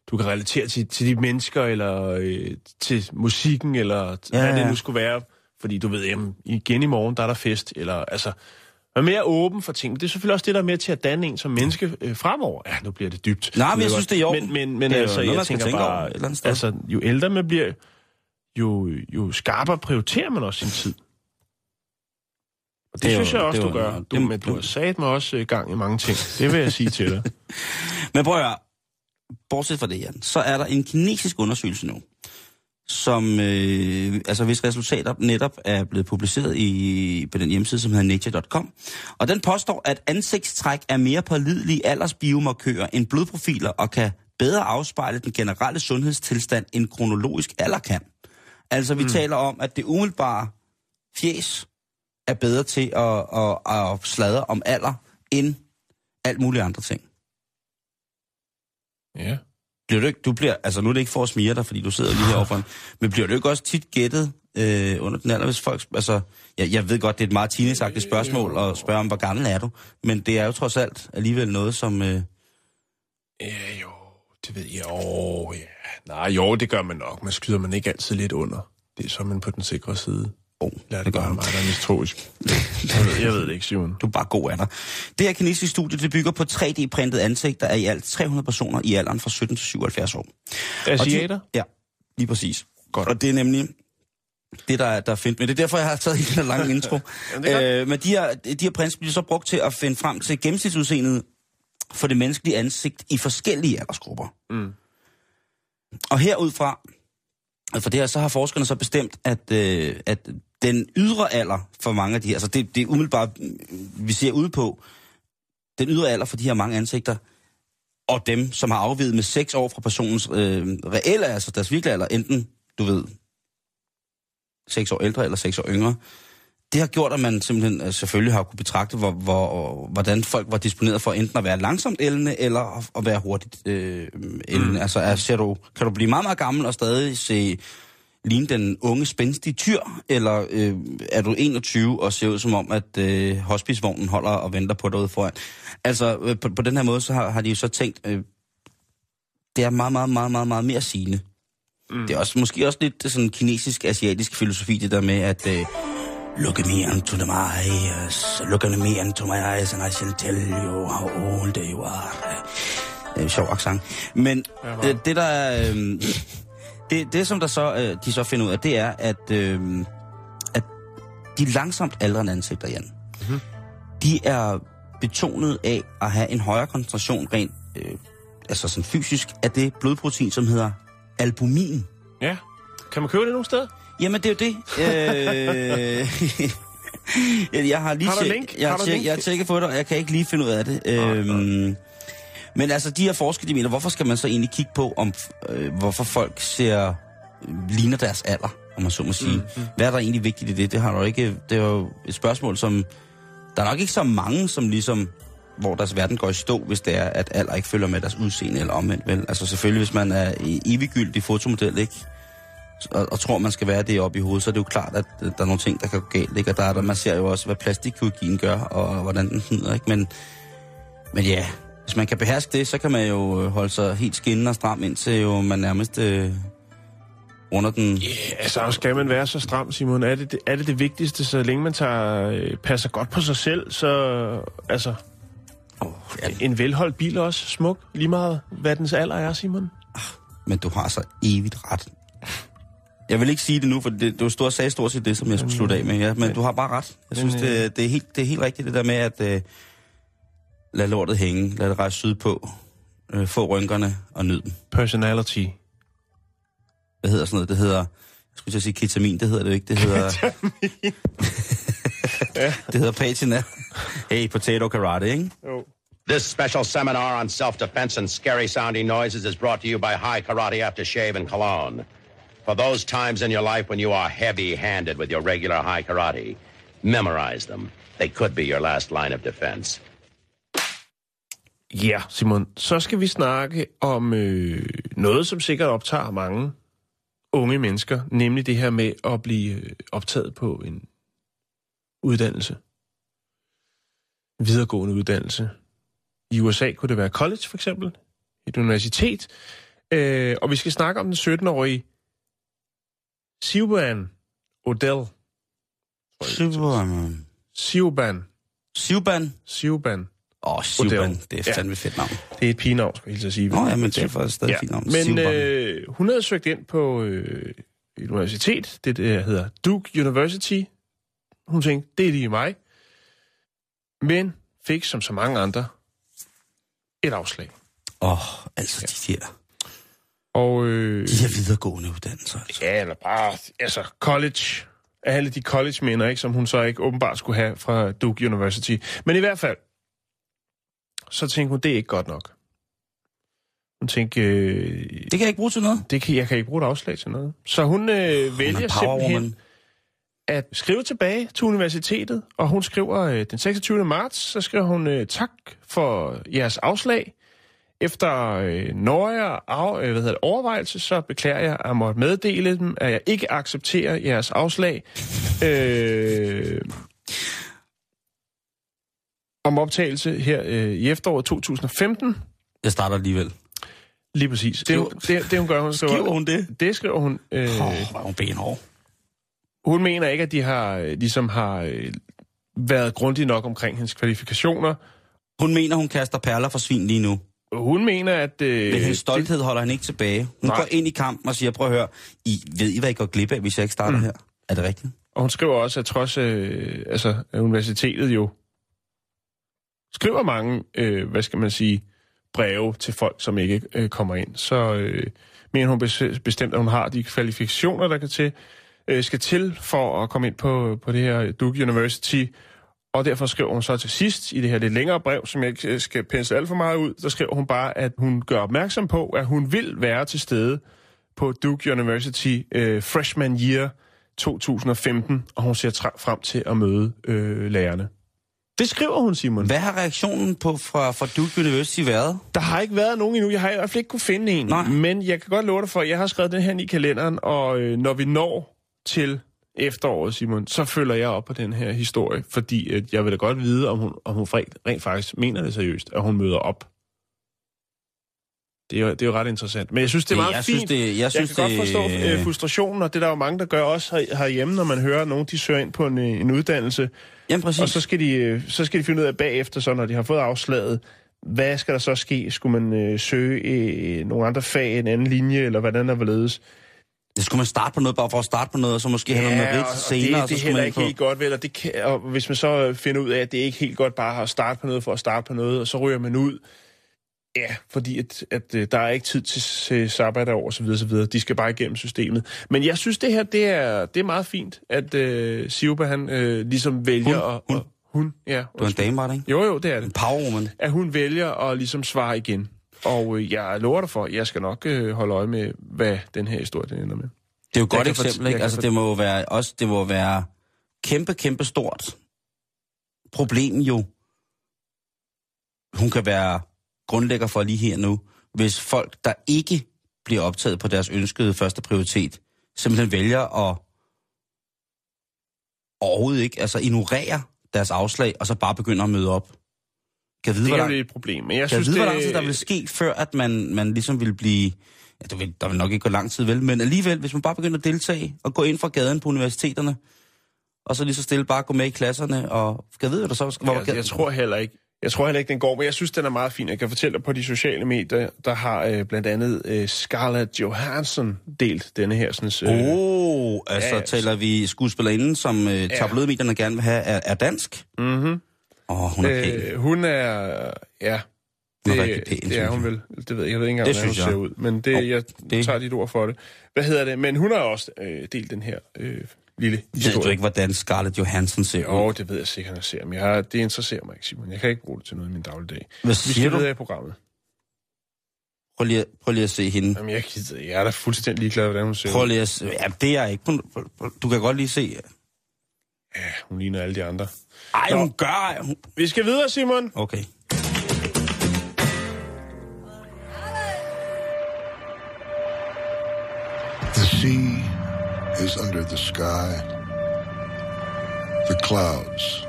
du kan relatere til, til de mennesker, eller øh, til musikken, eller Ja, ja, hvad det nu skulle være. Fordi du ved, jamen, igen i morgen, der er der fest. Eller, altså, være mere åben for ting. Det er selvfølgelig også det, der er med til at danne en som menneske øh, fremover. Ja, nu bliver det dybt. Nej, men jeg synes, det er i orden. Men, men, men Det er altså, noget, jeg tænker tænke over bare, et andet sted. altså, jo ældre man bliver, jo, jo skarpere prioriterer man også sin tid. Og det, Det synes jo- jeg også, det du gør. Du, men du har sat mig også i gang i mange ting. Det vil jeg sige til dig. Men prøv at høre, bortset fra det, Jan, så er der en kinesisk undersøgelse nu, som, øh, altså hvis resultater netop er blevet publiceret i, på den hjemmeside, som hedder nature.com. Og den påstår, at ansigtstræk er mere pålidelige aldersbiomarkører end blodprofiler og kan bedre afspejle den generelle sundhedstilstand end kronologisk alder kan. Altså vi mm. taler om, at det umiddelbare fjes er bedre til at, at, at sladre om alder, end alt muligt andre ting. Ja. Bliver du ikke, du bliver, altså nu er det ikke for at smire dig, fordi du sidder lige heroppe, men bliver du ikke også tit gættet øh, under den alder, hvis folk, altså, jeg, jeg ved godt, det er et meget teenageagtigt spørgsmål at spørge om, hvor gammel er du, men det er jo trods alt alligevel noget, som, øh, Ja, jo, det ved jeg. Jo, ja. Nej, jo, det gør man nok. Man skyder man ikke altid lidt under. Det er så man på den sikre side oh, Lad det det gør man. mig, der er mistroisk. jeg, ved, jeg ved det ikke, Simon. Du er bare god af dig. Det her kinesiske studie, det bygger på 3D-printet ansigter af i alt 300 personer i alderen fra 17 til 77 år. Og de- Asiater? Ja, lige præcis. Godt. Og det er nemlig det, der er, der er fint. Men det er derfor, jeg har taget hele den her lange intro. Øh, men de her, de her prints bliver så brugt til at finde frem til gennemsnitsudseendet for det menneskelige ansigt i forskellige aldersgrupper. Mm. Og herudfra, for det her, så har forskerne så bestemt, at, øh, at den ydre alder for mange af de her, altså det, det er umiddelbart, mm, vi ser ude på, den ydre alder for de her mange ansigter, og dem, som har afvidet med 6 år fra personens øh, reelle, altså deres virkelige alder, enten, du ved, 6 år ældre eller 6 år yngre, det har gjort, at man simpelthen øh, selvfølgelig har kunne betragte, hvor, hvor, hvordan folk var disponeret for enten at være langsomt ældende, eller at, at være hurtigt øh, ældende. Mm. Altså, er, ser du, kan du blive meget, meget gammel og stadig se ligne den unge, spændstige tyr, eller øh, er du 21 og ser ud som om, at øh, hospicevognen holder og venter på dig ude foran? Altså, øh, på, på den her måde, så har, har de jo så tænkt, øh, det er meget, meget, meget, meget, meget mere sigende. Mm. Det er også, måske også lidt sådan kinesisk-asiatisk filosofi, det der med, at øh, look at me into the eyes, look at me into my eyes, and I shall tell you how old you are. Øh, sjov accent. Men øh, det der er, øh, det, det som der så, øh, de så finder ud af, det er, at, øh, at de langsomt aldrende ansigter, Jan, mm-hmm. de er betonet af at have en højere koncentration rent, øh, altså sådan fysisk, af det blodprotein, som hedder albumin. Ja. Kan man købe det nogle steder? Jamen, det er jo det. Øh, jeg har lige Har tjek-? Jeg, Har tjek- jeg har tjekket på det, og jeg kan ikke lige finde ud af det. Øhm, men altså, de her forskere, de mener, hvorfor skal man så egentlig kigge på, om øh, hvorfor folk ser ligner deres alder, om man så må sige. Mm, mm. Hvad er der egentlig vigtigt i det? Det har du ikke. Det er jo et spørgsmål, som der er nok ikke så mange, som ligesom hvor deres verden går i stå, hvis det er, at alder ikke følger med deres udseende eller omvendt. Vel? Altså selvfølgelig, hvis man er eviggyldig fotomodel, ikke? Og, og tror, man skal være det oppe i hovedet, så er det jo klart, at der er nogle ting, der kan gå galt. Ikke? Og der er der, man ser jo også, hvad plastikkirurgien gør, og hvordan den snyder. Ikke? Men, men ja, hvis man kan beherske det, så kan man jo øh, holde sig helt skinnende og stram, indtil jo man nærmest øh, runder den. Ja, altså skal man være så stram, Simon? Er det det, er det, det vigtigste, så længe man tager, øh, passer godt på sig selv, så altså... Oh, ja, En velholdt bil også smuk, lige meget hvad dens alder er, Simon. men du har så evigt ret. Jeg vil ikke sige det nu, for det, du stod og sagde stort set det, som jeg skulle slutte af med. Ja, men du har bare ret. Jeg synes, det, det, er, helt, det er helt rigtigt, det der med at øh, lade lortet hænge, lade det rejse sydpå, øh, få rynkerne og nyd dem. Personality. Hvad hedder sådan noget? Det hedder, jeg skulle til at sige ketamin, det hedder det jo ikke. Det hedder... det hedder patina. Hey, potato karate, ikke? Jo. This special seminar on self-defense and scary sounding noises is brought to you by High Karate Aftershave and Cologne. For those times in your life when you are heavy-handed with your regular high karate, memorize them. They could be your last line of defense. Ja, Simon, så skal vi snakke om øh, noget, som sikkert optager mange unge mennesker, nemlig det her med at blive øh, optaget på en uddannelse. En videregående uddannelse. I USA kunne det være college, for eksempel. Et universitet. Øh, og vi skal snakke om den 17-årige Siobhan Odell. Super. Siobhan. Siobhan. Åh, oh. Odell. Det er Ja. fandme et fedt navn. Det er et pigenavn, skal jeg at sige. Nå ja, men det er faktisk stadig et fint navn. Men øh, hun havde søgt ind på øh, et universitet, det der hedder Duke University. Hun tænkte, det er lige mig. Men fik, som så mange andre, et afslag. Åh, oh, altså de der, Og øh, de her videregående uddannelser. Altså. ja, eller bare, altså college. Alle de college-minder, ikke, som hun så ikke åbenbart skulle have fra Duke University. Men i hvert fald, så tænkte hun, det er ikke godt nok. Hun tænkte, øh, Det kan jeg ikke bruge til noget. det kan, jeg kan ikke bruge et afslag til noget. Så hun øh, vælger er powerwoman. simpelthen at skrive tilbage til universitetet, og hun skriver øh, den 26. marts, så skriver hun øh, tak for jeres afslag. Efter øh, nøje af, øh, hvad hedder det, overvejelse, så beklager jeg at måtte meddele dem, at jeg ikke accepterer jeres afslag. Øh, om optagelse her øh, i efteråret 2015. Jeg starter alligevel. Lige præcis. Det, det, det hun gør, hun skriver... Skriver hun det? Det skriver hun. Øh, oh, er hun benhård. hun mener ikke, at de har, øh, ligesom har øh, været grundige nok omkring hendes kvalifikationer. Hun mener, hun kaster perler for svin lige nu. Hun mener, at... Øh, Men hendes stolthed holder han ikke tilbage. Hun Nej. går ind i kampen og siger, prøv at høre, I, ved I, hvad I går glip af, hvis jeg ikke starter mm. her? Er det rigtigt? Og hun skriver også, at trods øh, altså, universitetet jo skriver mange, øh, hvad skal man sige, breve til folk, som ikke øh, kommer ind, så øh, mener hun bestemt, at hun har de kvalifikationer, der kan til, øh, skal til for at komme ind på, på det her Duke University. Og derfor skriver hun så til sidst i det her lidt længere brev, som jeg ikke øh, skal pensle alt for meget ud, der skriver hun bare, at hun gør opmærksom på, at hun vil være til stede på Duke University øh, Freshman Year 2015, og hun ser frem til at møde øh, lærerne. Det skriver hun, Simon. Hvad har reaktionen på fra, fra Duke University været? Der har ikke været nogen endnu. Jeg har i hvert fald ikke kunne finde en. Nej. Men jeg kan godt love dig for, at jeg har skrevet den her i kalenderen, og øh, når vi når til efteråret, Simon, så følger jeg op på den her historie, fordi at jeg vil da godt vide, om hun, om hun rent, rent faktisk mener det seriøst, at hun møder op. Det er, jo, det er jo ret interessant. Men jeg synes, det er meget jeg fint. synes, det- jeg synes, kan godt det- forstå øh, frustrationen, og det er der jo mange, der gør også her, herhjemme, når man hører, at nogen de søger ind på en, øh, en uddannelse, Jamen præcis. og så skal, de, øh, så skal de finde ud af bagefter, så når de har fået afslaget, hvad skal der så ske? Skulle man øh, søge øh, nogle andre fag, en anden linje, eller hvordan der hvorledes? Det skulle man starte på noget, bare for at starte på noget, og så måske have noget merit senere. det, det er heller man ikke på- helt godt, vel? Og, det kan, og hvis man så finder ud af, at det ikke helt godt bare at starte på noget for at starte på noget, og så ryger man ud, ja, fordi at, at, øh, der er ikke tid til, til sabbatår og så videre, så videre. De skal bare igennem systemet. Men jeg synes, det her, det er, det er meget fint, at øh, Siuba, han øh, ligesom vælger Hun? at... Hun? at hun, ja. Du er en dame, var det ikke? Jo, jo, det er det. En powerwoman. At hun vælger at ligesom svare igen. Og øh, jeg lover dig for, jeg skal nok øh, holde øje med, hvad den her historie den ender med. Det er jo et godt eksempel, ikke? Altså, det må jo være, også, det må være kæmpe, kæmpe stort problem jo. Hun kan være grundlægger for lige her nu, hvis folk, der ikke bliver optaget på deres ønskede første prioritet, simpelthen vælger at overhovedet ikke, altså ignorere deres afslag, og så bare begynder at møde op. Kan vide, Det hvor er lang, jo et problem. Men jeg kan synes, vide, hvor det, lang tid der vil ske, før at man, man ligesom vil blive... Ja, det vil, der vil nok ikke gå lang tid, vel? Men alligevel, hvis man bare begynder at deltage og gå ind fra gaden på universiteterne, og så lige så stille bare gå med i klasserne, og kan vide, hvad der så hvor jeg, jeg tror heller ikke, jeg tror heller ikke, den går, men jeg synes, den er meget fin. Jeg kan fortælle dig på de sociale medier, der har øh, blandt andet øh, Scarlett Johansson delt denne her. Sådan, øh, oh, altså Ja, taler vi skuespillerinden, som øh, tabloidmedierne gerne vil have, er, er dansk. mm-hmm. Åh, oh, hun er pæn. øh, hun er, ja, det, er rigtig pæn, det er hun vel. Det ved jeg, jeg ved ikke engang, hvordan hun jeg. ser ud, men det, Og jeg det- tager dit ord for det. Hvad hedder det? Men hun har også øh, delt den her øh, lille Ved du historie. ikke, hvordan Scarlett Johansson ser ud? det ved jeg sikkert, jeg ser, men jeg, det interesserer mig ikke, Simon. Jeg kan ikke bruge det til noget i min dagligdag. Hvad Vi siger du? videre i programmet. Prøv lige, at- prøv lige at se hende. Jamen, jeg, gider, jeg er da fuldstændig ligeglad, hvordan hun ser Prøv lige at se. Ja, det er jeg ikke. Du kan godt lige se. Ja, hun ligner alle de andre. Ej, Nå. hun gør... Hun... Vi skal videre, Simon. Okay. Is under the sky. The clouds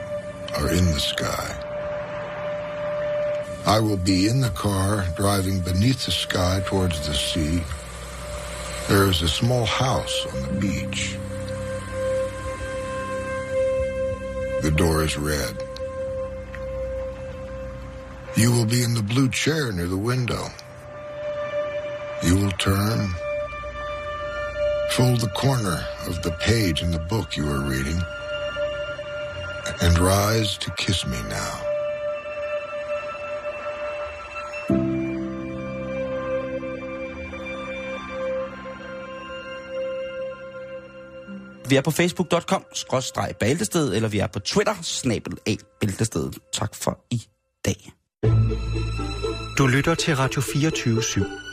are in the sky. I will be in the car driving beneath the sky towards the sea. There is a small house on the beach. The door is red. You will be in the blue chair near the window. You will turn Fold the corner of the page in the book you are reading and rise to kiss me now. Vi er på facebook.com, skrådstreg bæltested, eller vi er på Twitter, snabel af bæltestedet. Tak for i dag. Du lytter til Radio 24 /7.